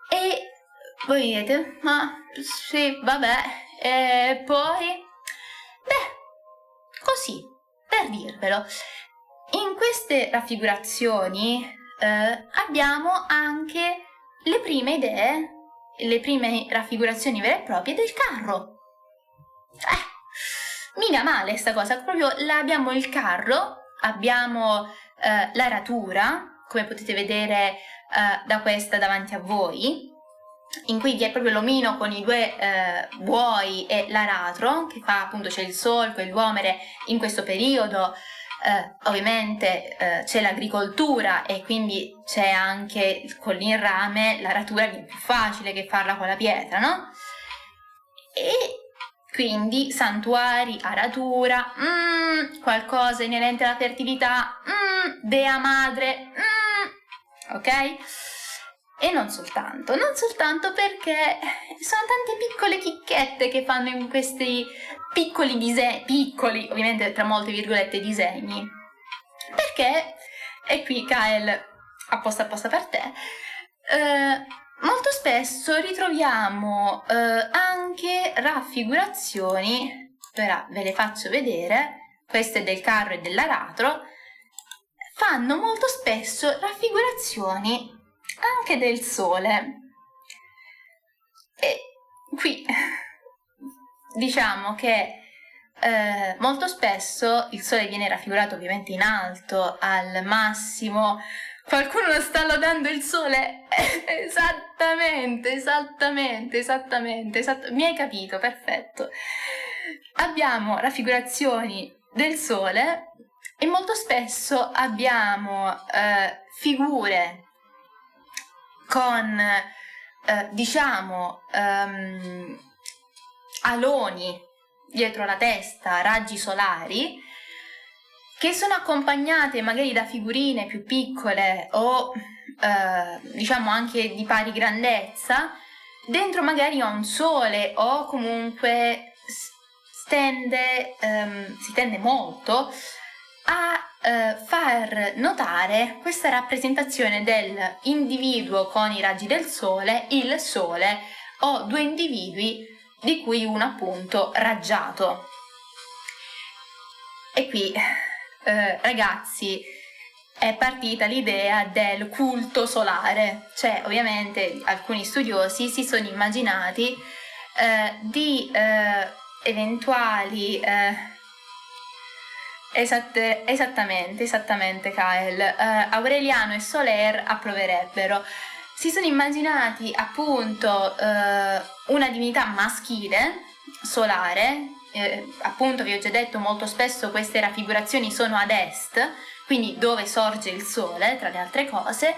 e voi direte, ma sì, vabbè, e poi, beh, così, per dirvelo, in queste raffigurazioni eh, abbiamo anche le prime idee, le prime raffigurazioni vere e proprie del carro. Eh, mica male sta cosa, proprio abbiamo il carro, abbiamo eh, l'aratura, come potete vedere eh, da questa davanti a voi, in cui vi è proprio l'omino con i due eh, buoi e l'aratro, che fa appunto c'è il solco e l'uomere in questo periodo. Eh, ovviamente eh, c'è l'agricoltura e quindi c'è anche con l'inrame l'aratura è più facile che farla con la pietra, no? E quindi santuari, aratura, mm, qualcosa inerente alla fertilità, mm, dea madre, mm, ok? E non soltanto, non soltanto perché sono tante piccole chicchette che fanno in questi piccoli disegni, piccoli ovviamente tra molte virgolette disegni. Perché, e qui Kael apposta apposta per te, eh, molto spesso ritroviamo eh, anche raffigurazioni, ora ve le faccio vedere, queste del carro e dell'aratro, fanno molto spesso raffigurazioni anche del sole. E qui diciamo che eh, molto spesso il sole viene raffigurato ovviamente in alto, al massimo. Qualcuno sta lodando il sole? esattamente, esattamente, esattamente, esatt- mi hai capito, perfetto. Abbiamo raffigurazioni del sole e molto spesso abbiamo eh, figure con, eh, diciamo, um, aloni dietro la testa, raggi solari, che sono accompagnate magari da figurine più piccole o eh, diciamo anche di pari grandezza, dentro magari a un sole o comunque stende, ehm, si tende molto a eh, far notare questa rappresentazione dell'individuo con i raggi del sole, il sole o due individui di cui uno appunto raggiato. E qui, eh, ragazzi, è partita l'idea del culto solare, cioè ovviamente alcuni studiosi si sono immaginati eh, di eh, eventuali eh, Esatte, esattamente, esattamente, Kael. Uh, Aureliano e Soler approverebbero. Si sono immaginati appunto uh, una divinità maschile, solare, eh, appunto vi ho già detto molto spesso queste raffigurazioni sono ad est, quindi dove sorge il sole, tra le altre cose.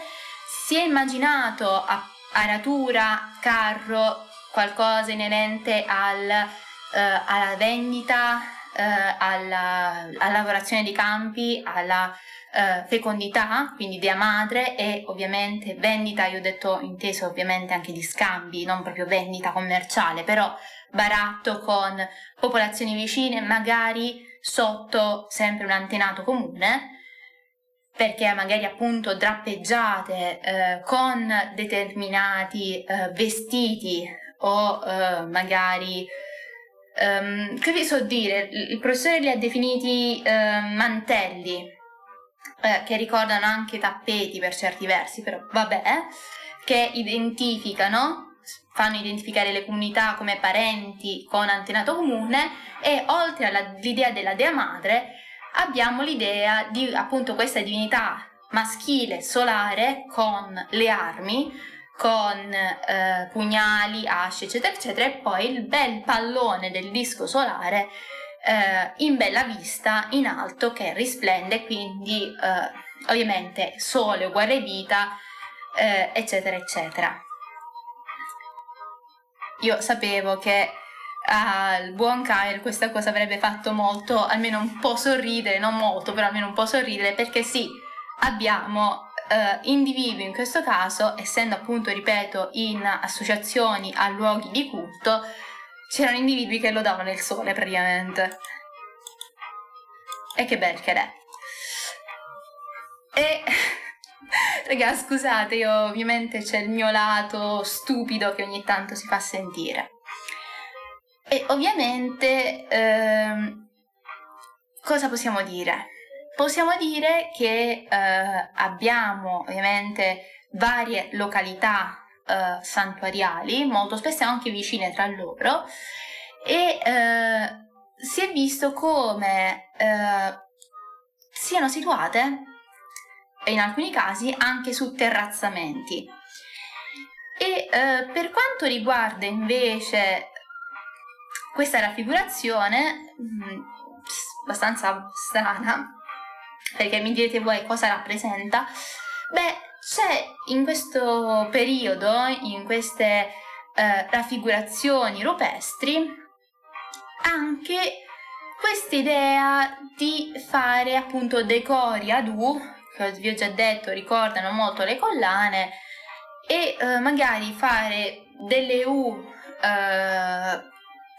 Si è immaginato a aratura, carro, qualcosa inerente al, uh, alla vendita eh, alla, alla, lavorazione dei campi, alla eh, fecondità, quindi dea madre e ovviamente vendita, io ho detto inteso ovviamente anche di scambi, non proprio vendita commerciale, però baratto con popolazioni vicine, magari sotto sempre un antenato comune perché magari appunto drappeggiate eh, con determinati eh, vestiti o eh, magari Um, che vi so dire? Il professore li ha definiti uh, mantelli, eh, che ricordano anche tappeti per certi versi, però vabbè, che identificano, fanno identificare le comunità come parenti con antenato comune e oltre all'idea della dea madre abbiamo l'idea di appunto questa divinità maschile solare con le armi con eh, pugnali, asce, eccetera, eccetera, e poi il bel pallone del disco solare eh, in bella vista in alto che risplende, quindi eh, ovviamente sole uguale vita, eh, eccetera, eccetera. Io sapevo che al buon Kyle questa cosa avrebbe fatto molto, almeno un po' sorridere, non molto, però almeno un po' sorridere, perché sì, abbiamo eh, individui in questo caso, essendo appunto, ripeto, in associazioni a luoghi di culto, c'erano individui che lo davano il sole praticamente. E che bel che è. E raga, scusate, io ovviamente c'è il mio lato stupido che ogni tanto si fa sentire. E ovviamente ehm, cosa possiamo dire? Possiamo dire che eh, abbiamo ovviamente varie località eh, santuariali, molto spesso anche vicine tra loro, e eh, si è visto come eh, siano situate, in alcuni casi, anche su terrazzamenti. E eh, per quanto riguarda invece questa raffigurazione, mh, mm, abbastanza strana, perché mi direte voi cosa rappresenta, beh, c'è in questo periodo, in queste eh, raffigurazioni rupestri, anche questa idea di fare appunto decori ad U, che vi ho già detto ricordano molto le collane, e eh, magari fare delle U eh,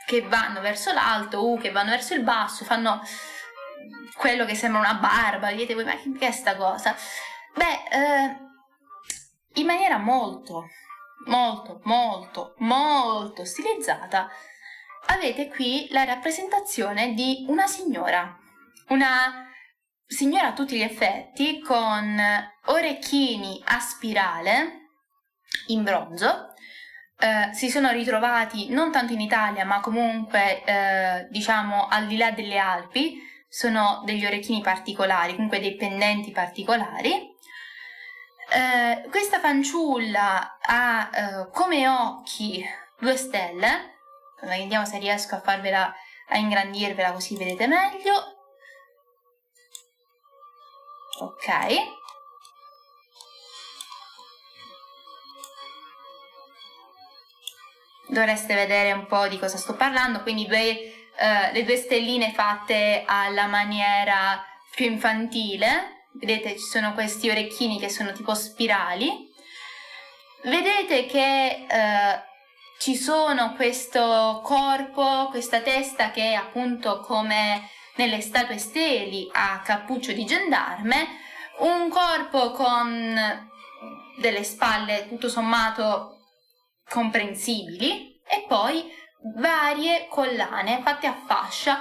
che vanno verso l'alto, U che vanno verso il basso, fanno quello che sembra una barba, dite voi, ma che è sta cosa? Beh, eh, in maniera molto, molto, molto, molto stilizzata, avete qui la rappresentazione di una signora, una signora a tutti gli effetti con orecchini a spirale in bronzo, eh, si sono ritrovati non tanto in Italia, ma comunque eh, diciamo al di là delle Alpi, sono degli orecchini particolari, comunque dei pendenti particolari. Eh, questa fanciulla ha eh, come occhi due stelle, vediamo se riesco a farvela a ingrandirvela così vedete meglio. Ok. dovreste vedere un po' di cosa sto parlando, quindi due, eh, le due stelline fatte alla maniera più infantile, vedete ci sono questi orecchini che sono tipo spirali, vedete che eh, ci sono questo corpo, questa testa che è appunto come nelle statue steli a cappuccio di gendarme, un corpo con delle spalle tutto sommato comprensibili. E poi varie collane fatte a fascia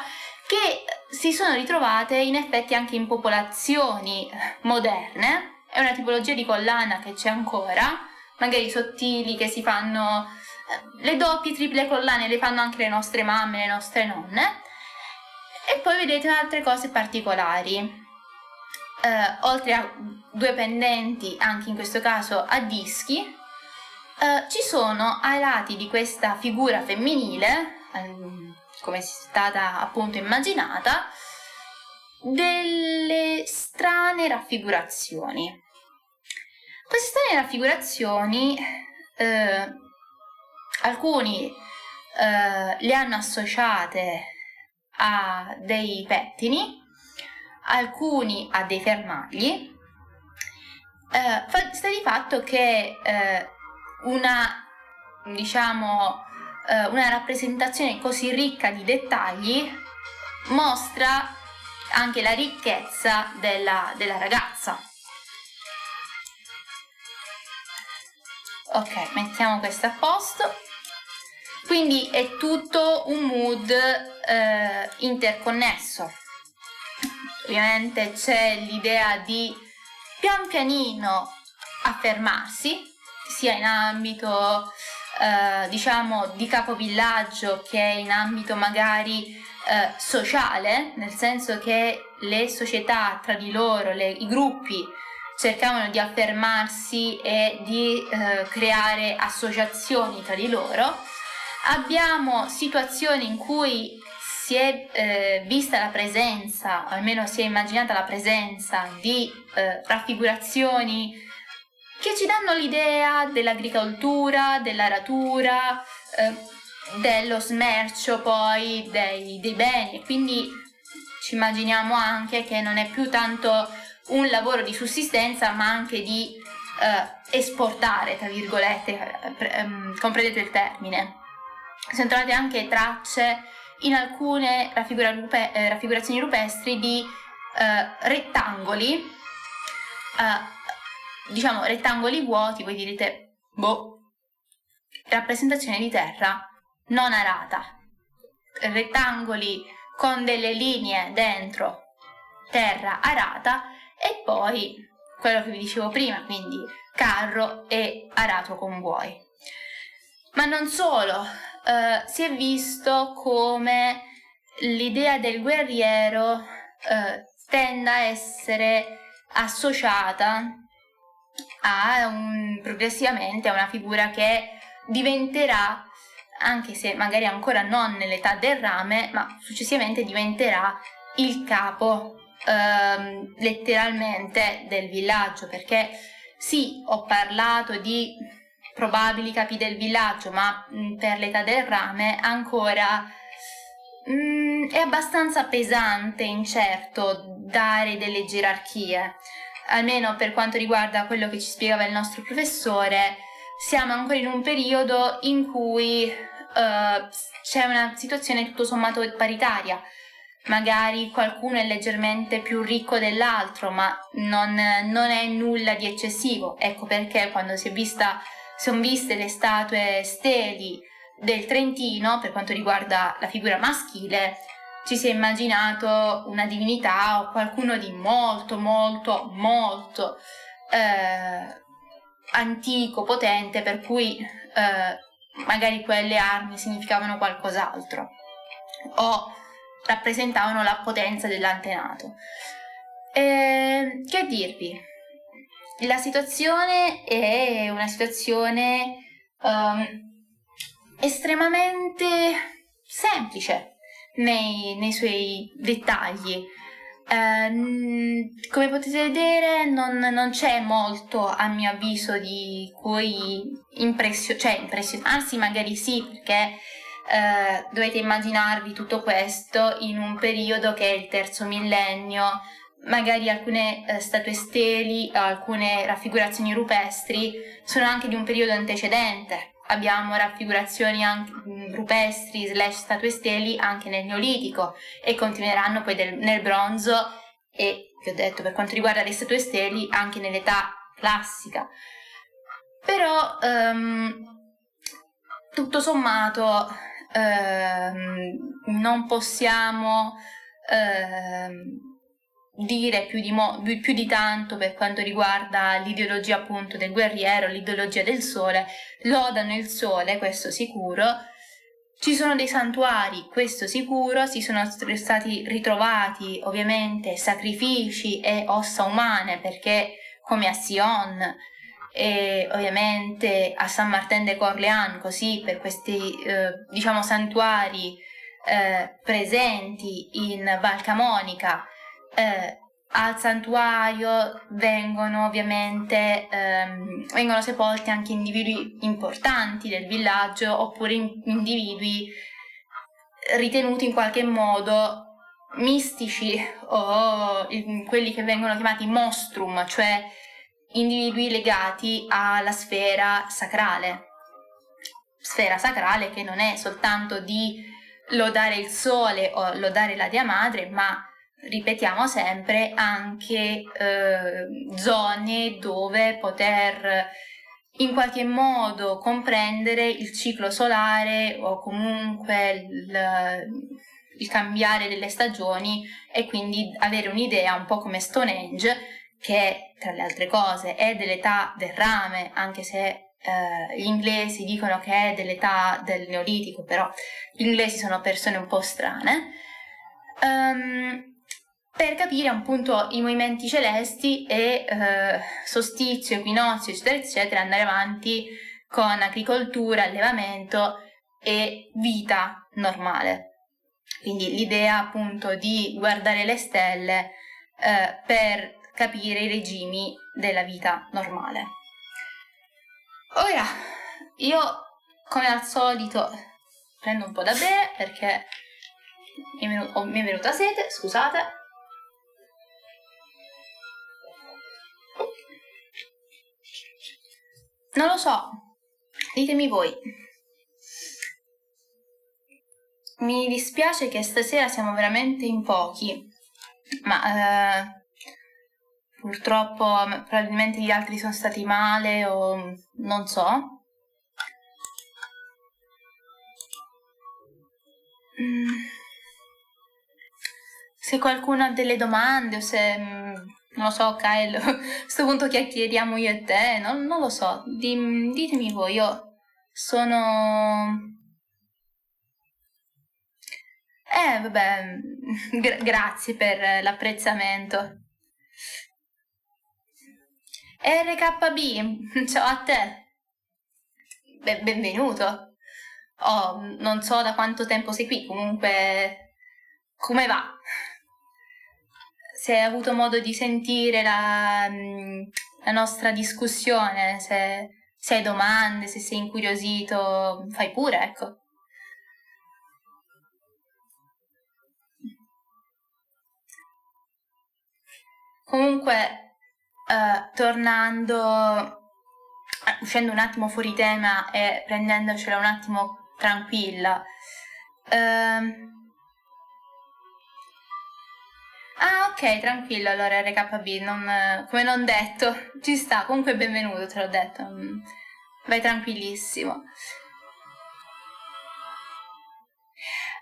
che si sono ritrovate in effetti anche in popolazioni moderne. È una tipologia di collana che c'è ancora, magari sottili che si fanno le doppie, triple collane le fanno anche le nostre mamme, le nostre nonne. E poi vedete altre cose particolari. Eh, oltre a due pendenti, anche in questo caso a dischi, Uh, ci sono ai lati di questa figura femminile, um, come è stata appunto immaginata, delle strane raffigurazioni. Queste strane raffigurazioni, uh, alcuni uh, le hanno associate a dei pettini, alcuni a dei fermagli. sta di fatto che una, diciamo, eh, una rappresentazione così ricca di dettagli mostra anche la ricchezza della, della ragazza. Ok, mettiamo questo a posto. Quindi è tutto un mood eh, interconnesso. Ovviamente c'è l'idea di pian pianino affermarsi, sia in ambito eh, diciamo di capovillaggio che in ambito magari eh, sociale, nel senso che le società tra di loro, le, i gruppi cercavano di affermarsi e di eh, creare associazioni tra di loro. Abbiamo situazioni in cui si è eh, vista la presenza, o almeno si è immaginata la presenza di eh, raffigurazioni che ci danno l'idea dell'agricoltura, dell'aratura, eh, dello smercio poi dei, dei beni quindi ci immaginiamo anche che non è più tanto un lavoro di sussistenza ma anche di eh, esportare, tra virgolette, eh, ehm, comprendete il termine. Sono trovate anche tracce in alcune raffigura rupe, eh, raffigurazioni rupestri di eh, rettangoli, eh, diciamo rettangoli vuoti, voi direte, boh, rappresentazione di terra non arata, rettangoli con delle linee dentro, terra arata e poi quello che vi dicevo prima, quindi carro e arato con buoi. Ma non solo, eh, si è visto come l'idea del guerriero eh, tenda a essere associata a un, progressivamente a una figura che diventerà, anche se magari ancora non nell'età del rame, ma successivamente diventerà il capo ehm, letteralmente del villaggio, perché sì, ho parlato di probabili capi del villaggio, ma mh, mm, per l'età del rame ancora mh, mm, è abbastanza pesante, incerto, dare delle gerarchie. Almeno per quanto riguarda quello che ci spiegava il nostro professore, siamo ancora in un periodo in cui uh, c'è una situazione tutto sommato paritaria magari qualcuno è leggermente più ricco dell'altro, ma non, non è nulla di eccessivo. Ecco perché quando si sono viste le statue steli del Trentino, per quanto riguarda la figura maschile, ci si è immaginato una divinità o qualcuno di molto, molto, molto eh, antico, potente, per cui eh, magari quelle armi significavano qualcos'altro. O rappresentavano la potenza dell'antenato. Eh, che dirvi? La situazione è una situazione um, estremamente semplice nei, nei suoi dettagli. Uh, come potete vedere non, non, c'è molto a mio avviso di cui impressionare, cioè impressionarsi magari sì perché eh, dovete immaginarvi tutto questo in un periodo che è il terzo millennio, magari alcune eh, statue steli, alcune raffigurazioni rupestri sono anche di un periodo antecedente. Abbiamo raffigurazioni anche, mm, rupestri slash statue steli anche nel Neolitico e continueranno poi del, nel bronzo e, vi ho detto, per quanto riguarda le statue steli, anche nell'età classica. Però, um, tutto sommato, ehm, non possiamo ehm, dire più di, mo- più di, tanto per quanto riguarda l'ideologia appunto del guerriero, l'ideologia del sole, lodano il sole, questo sicuro. Ci sono dei santuari, questo sicuro, si sono stati ritrovati ovviamente sacrifici e ossa umane perché come a Sion e ovviamente a San Martin de Corleans, così per questi eh, diciamo santuari eh, presenti in Val Camonica. Eh, al santuario vengono ovviamente ehm, vengono sepolti anche individui importanti del villaggio oppure individui ritenuti in qualche modo mistici o quelli che vengono chiamati mostrum, cioè individui legati alla sfera sacrale. Sfera sacrale che non è soltanto di lodare il sole o lodare la Dea Madre, ma ripetiamo sempre anche eh, zone dove poter in qualche modo comprendere il ciclo solare o comunque il, il cambiare delle stagioni e quindi avere un'idea un po' come Stonehenge che tra le altre cose è dell'età del rame, anche se eh, gli inglesi dicono che è dell'età del neolitico, però gli inglesi sono persone un po' strane, um, per capire appunto i movimenti celesti e eh, solstizio, equinozio, eccetera, eccetera, andare avanti con agricoltura, allevamento e vita normale. Quindi l'idea appunto di guardare le stelle eh, per capire i regimi della vita normale. Ora, io come al solito prendo un po' da bere perché mi è, oh, mi è venuta sete, scusate. Non lo so, ditemi voi. Mi dispiace che stasera siamo veramente in pochi, ma eh, purtroppo probabilmente gli altri sono stati male o non so. Mm. Se qualcuno ha delle domande o se, mm, non lo so, Kyle, a questo punto chiacchieriamo io e te, non, non lo so, Dim, ditemi voi, io sono... Eh, vabbè, gra- grazie per l'apprezzamento. RKB, ciao a te. Be- benvenuto. Oh, non so da quanto tempo sei qui, comunque come va? Se hai avuto modo di sentire la, mm, la nostra discussione, se, se hai domande, se sei incuriosito, fai pure, ecco. Comunque, uh, tornando, uscendo un attimo fuori tema e prendendocela un attimo tranquilla. Uh, Ah, ok, tranquillo, allora RKB, non, come non detto, ci sta, comunque benvenuto, te l'ho detto, mm, vai tranquillissimo.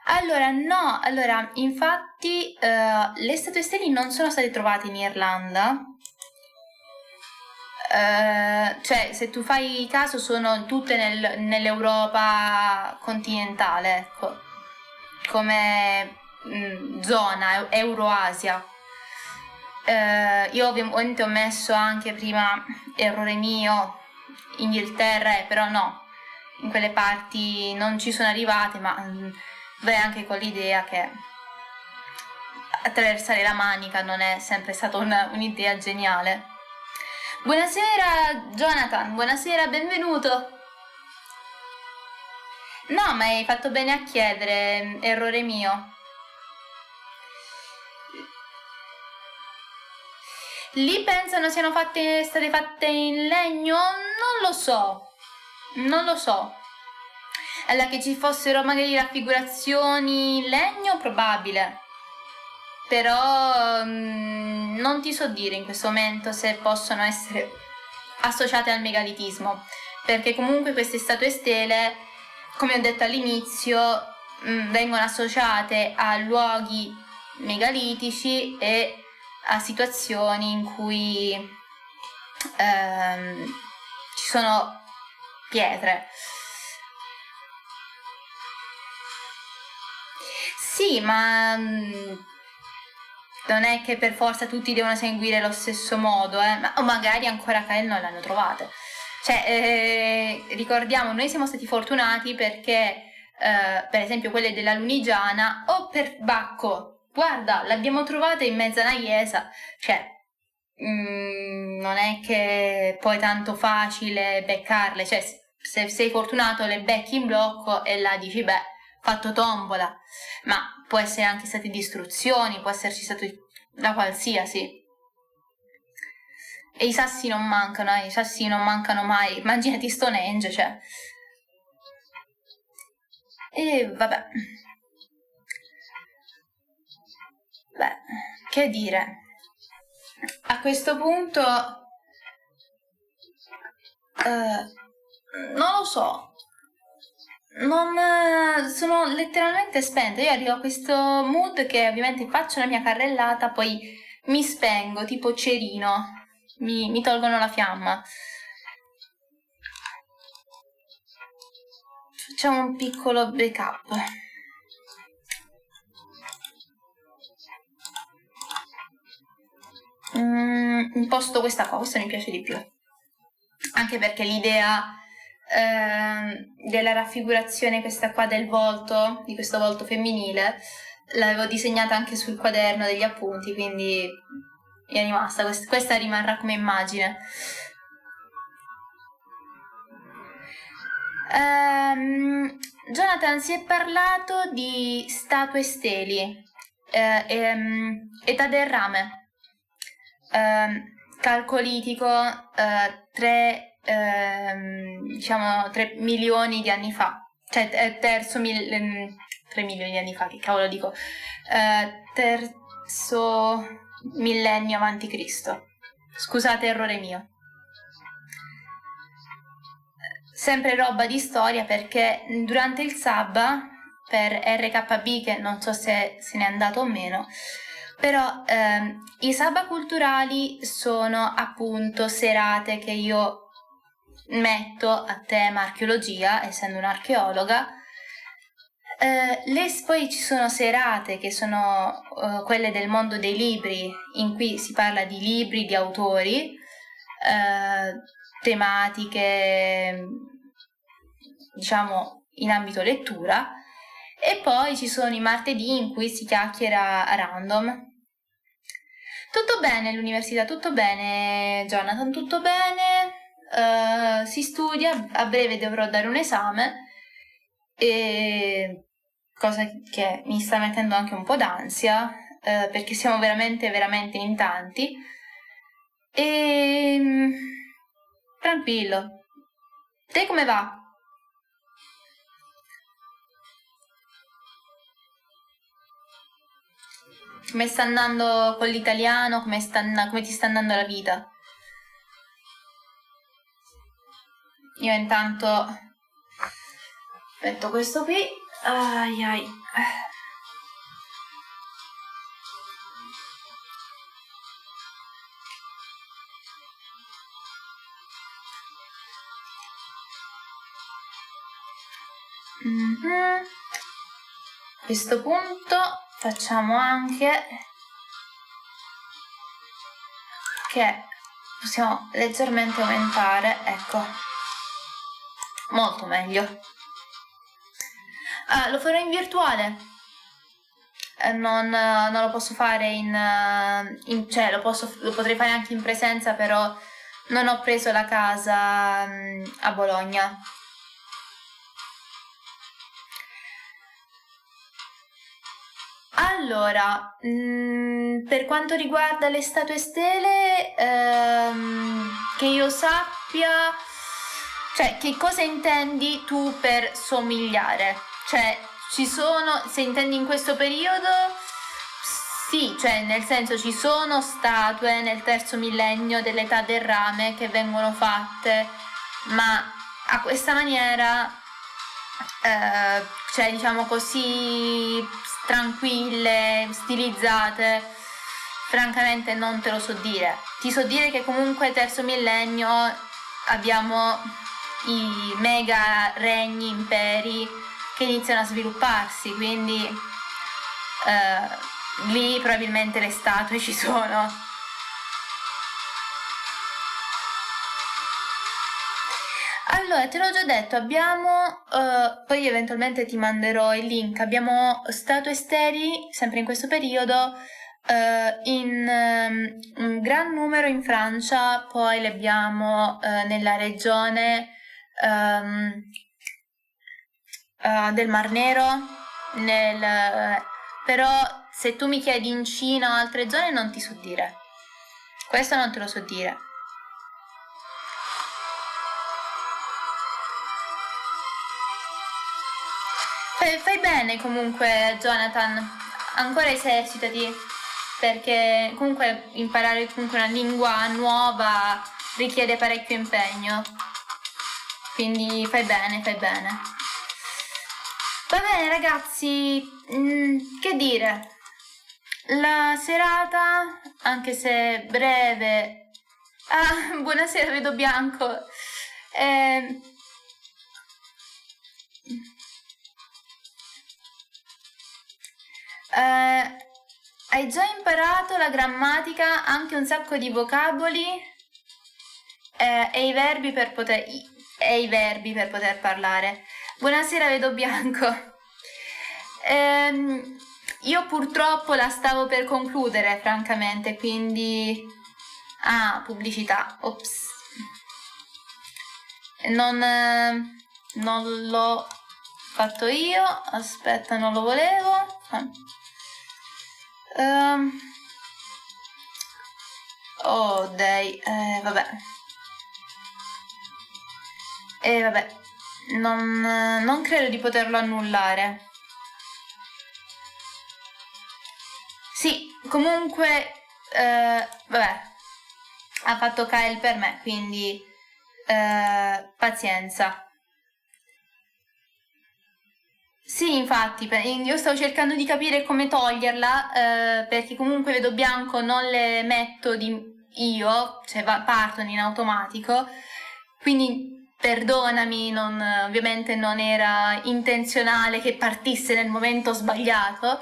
Allora, no, allora, infatti uh, le statue steli non sono state trovate in Irlanda, uh, cioè se tu fai caso sono tutte nel, nell'Europa continentale, ecco, come mh, mm, zona, Euroasia. Uh, io ovviamente ho messo anche prima, errore mio, Inghilterra, eh, però no, in quelle parti non ci sono arrivate, ma mh, vai anche con l'idea che attraversare la manica non è sempre stata una, un'idea geniale. Buonasera Jonathan, buonasera, benvenuto. No, ma hai fatto bene a chiedere, errore mio. Lì pensano siano fatte, state fatte in legno? Non lo so, non lo so. Allora che ci fossero magari raffigurazioni in legno, probabile. Però mh, mm, non ti so dire in questo momento se possono essere associate al megalitismo, perché comunque queste statue stele, come ho detto all'inizio, mh, mm, vengono associate a luoghi megalitici e a situazioni in cui ehm, ci sono pietre. Sì, ma mm, non è che per forza tutti devono seguire lo stesso modo, eh? ma, o magari ancora Kyle non l'hanno trovate. Cioè, eh, ricordiamo, noi siamo stati fortunati perché, eh, per esempio, quelle della Lunigiana o per Bacco guarda, l'abbiamo trovata in mezzo a una chiesa, cioè, mm, non è che poi è tanto facile beccarle, cioè, se sei fortunato le becchi in blocco e là dici, beh, fatto tombola, ma può essere anche state distruzioni, può esserci stato da qualsiasi. E i sassi non mancano, eh, i sassi non mancano mai, immaginati Stonehenge, cioè. E vabbè. Beh, che dire. A questo punto... Uh, non lo so. Non, uh, sono letteralmente spenta. Io arrivo a questo mood che ovviamente faccio la mia carrellata, poi mi spengo, tipo cerino. Mi, mi tolgono la fiamma. Facciamo un piccolo backup. Mm, imposto questa cosa, mi piace di più. Anche perché l'idea eh, della raffigurazione, questa qua del volto, di questo volto femminile, l'avevo disegnata anche sul quaderno degli appunti, quindi è rimasta, questa rimarrà come immagine. Um, Jonathan, si è parlato di statue steli, eh, ehm, età del rame, eh, calcolitico, eh, 3, ehm, diciamo, 3 milioni di anni fa, cioè terzo mil- 3 ehm, milioni di anni fa, che cavolo dico, eh, terzo millennio avanti Cristo. Scusate, errore mio. Sempre roba di storia perché durante il Sabba per RKB, che non so se se n'è andato o meno, però ehm, i Sabba culturali sono appunto serate che io metto a tema archeologia, essendo un'archeologa. Eh, le, poi ci sono serate che sono eh, quelle del mondo dei libri, in cui si parla di libri, di autori, eh, tematiche diciamo in ambito lettura e poi ci sono i martedì in cui si chiacchiera a random. Tutto bene all'università, tutto bene Jonathan, tutto bene, uh, si studia, a breve dovrò dare un esame, e cosa che mi sta mettendo anche un po' d'ansia, uh, perché siamo veramente, veramente in tanti. E tranquillo. Te come va? Come sta andando con l'italiano? Come, sta, come ti sta andando la vita? Io intanto metto questo qui. Ai ai. Mm-hmm. A questo punto facciamo anche che possiamo leggermente aumentare ecco. Molto meglio. Ah, lo farò in virtuale. Eh, non, non, lo posso fare in, eh, in cioè lo, posso, lo, potrei fare anche in presenza però non ho preso la casa mm, a Bologna Allora, mh, mm, per quanto riguarda le statue stele, ehm, che io sappia, cioè, che cosa intendi tu per somigliare? Cioè, ci sono, se intendi in questo periodo, sì, cioè, nel senso ci sono statue nel terzo millennio dell'età del rame che vengono fatte, ma a questa maniera, eh, cioè, diciamo così tranquille, stilizzate, francamente non te lo so dire. Ti so dire che comunque terzo millennio abbiamo i mega regni, imperi che iniziano a svilupparsi, quindi eh, lì probabilmente le statue ci sono. Allora, te l'ho già detto, abbiamo, uh, poi eventualmente ti manderò il link, abbiamo statue steli, sempre in questo periodo, uh, in um, un gran numero in Francia, poi le abbiamo uh, nella regione um, del Mar Nero, nel, però se tu mi chiedi in Cina o altre zone non ti so dire. Questo non te lo so dire. Fai, fai bene comunque, Jonathan. Ancora esercitati. Perché comunque imparare comunque una lingua nuova richiede parecchio impegno. Quindi fai bene, fai bene. Va bene ragazzi, mm, che dire? La serata, anche se breve... Ah, buonasera, vedo bianco. Eh, Eh, hai già imparato la grammatica, anche un sacco di vocaboli eh, e, i verbi per poter, e i verbi per poter parlare. Buonasera, vedo bianco. Eh, io purtroppo la stavo per concludere, francamente, quindi... Ah, pubblicità. Ops. Non, non l'ho fatto io. Aspetta, non lo volevo. Um. Oh, dai, eh, vabbè. E eh, vabbè, non, non credo di poterlo annullare. Sì, comunque, eh, vabbè, ha fatto Kyle per me, quindi eh, pazienza. Sì, infatti, io stavo cercando di capire come toglierla, eh, perché comunque vedo bianco non le metto di io, cioè va, partono in automatico, quindi perdonami, non, ovviamente non era intenzionale che partisse nel momento sbagliato.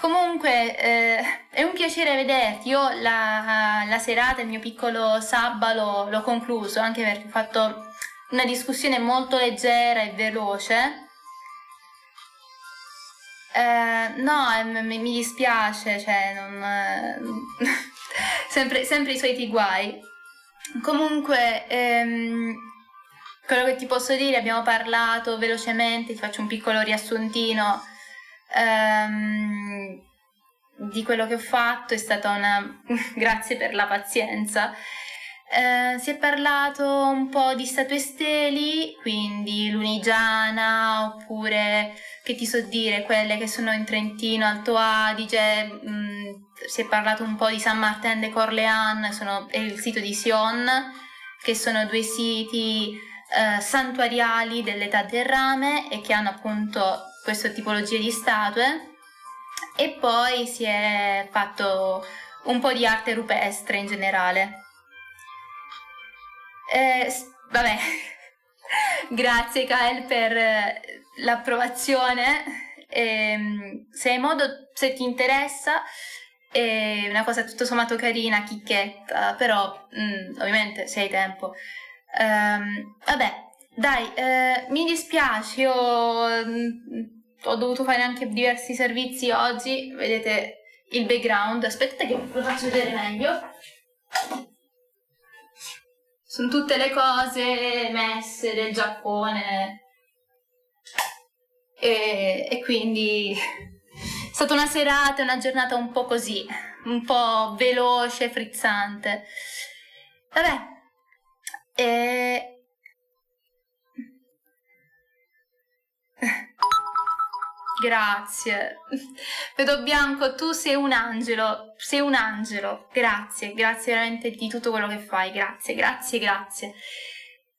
Comunque eh, è un piacere vederti, io la, la serata, il mio piccolo sabba l'ho concluso, anche perché ho fatto una discussione molto leggera e veloce. Eh, no, eh, mi, mi, dispiace, cioè, non, eh, sempre, sempre, i soliti guai. Comunque, ehm, quello che ti posso dire, abbiamo parlato velocemente, ti faccio un piccolo riassuntino ehm, di quello che ho fatto, è stata una... grazie per la pazienza. Eh, si è parlato un po' di statue steli, quindi Lunigiana, oppure che ti so dire, quelle che sono in Trentino, Alto Adige, mh, mm, si è parlato un po' di San Martin de Corlean, è il sito di Sion, che sono due siti eh, santuariali dell'età del rame e che hanno appunto questa tipologia di statue e poi si è fatto un po' di arte rupestre in generale. Eh, vabbè, grazie Kyle per eh, l'approvazione. Eh, se hai modo, se ti interessa, è una cosa tutto sommato carina, chicchetta, però mh, mm, ovviamente se hai tempo Um, vabbè, dai, eh, mi dispiace, io mm, ho dovuto fare anche diversi servizi oggi, vedete il background, aspettate che ve lo faccio vedere meglio. Sono tutte le cose messe del Giappone e, e quindi è stata una serata, una giornata un po' così, un po' veloce, frizzante. Vabbè, e... Grazie. Vedo Bianco, tu sei un angelo, sei un angelo. Grazie, grazie veramente di tutto quello che fai. Grazie, grazie, grazie.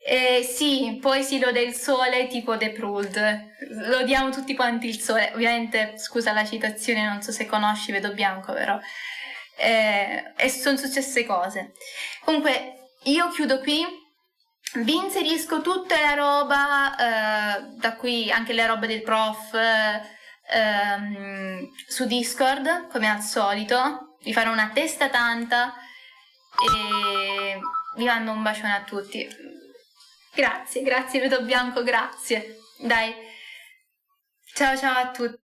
Eh, sì, poi si lode il sole tipo The Prud. Lodiamo tutti quanti il sole. Ovviamente, scusa la citazione, non so se conosci Vedo Bianco, però. Eh, e sono successe cose. Comunque, io chiudo qui vi inserisco tutta la roba, eh, da qui anche la roba del prof, ehm, su Discord, come al solito. Vi farò una testa tanta e vi mando un bacione a tutti. Grazie, grazie Vedo Bianco, grazie. Dai, ciao ciao a tutti.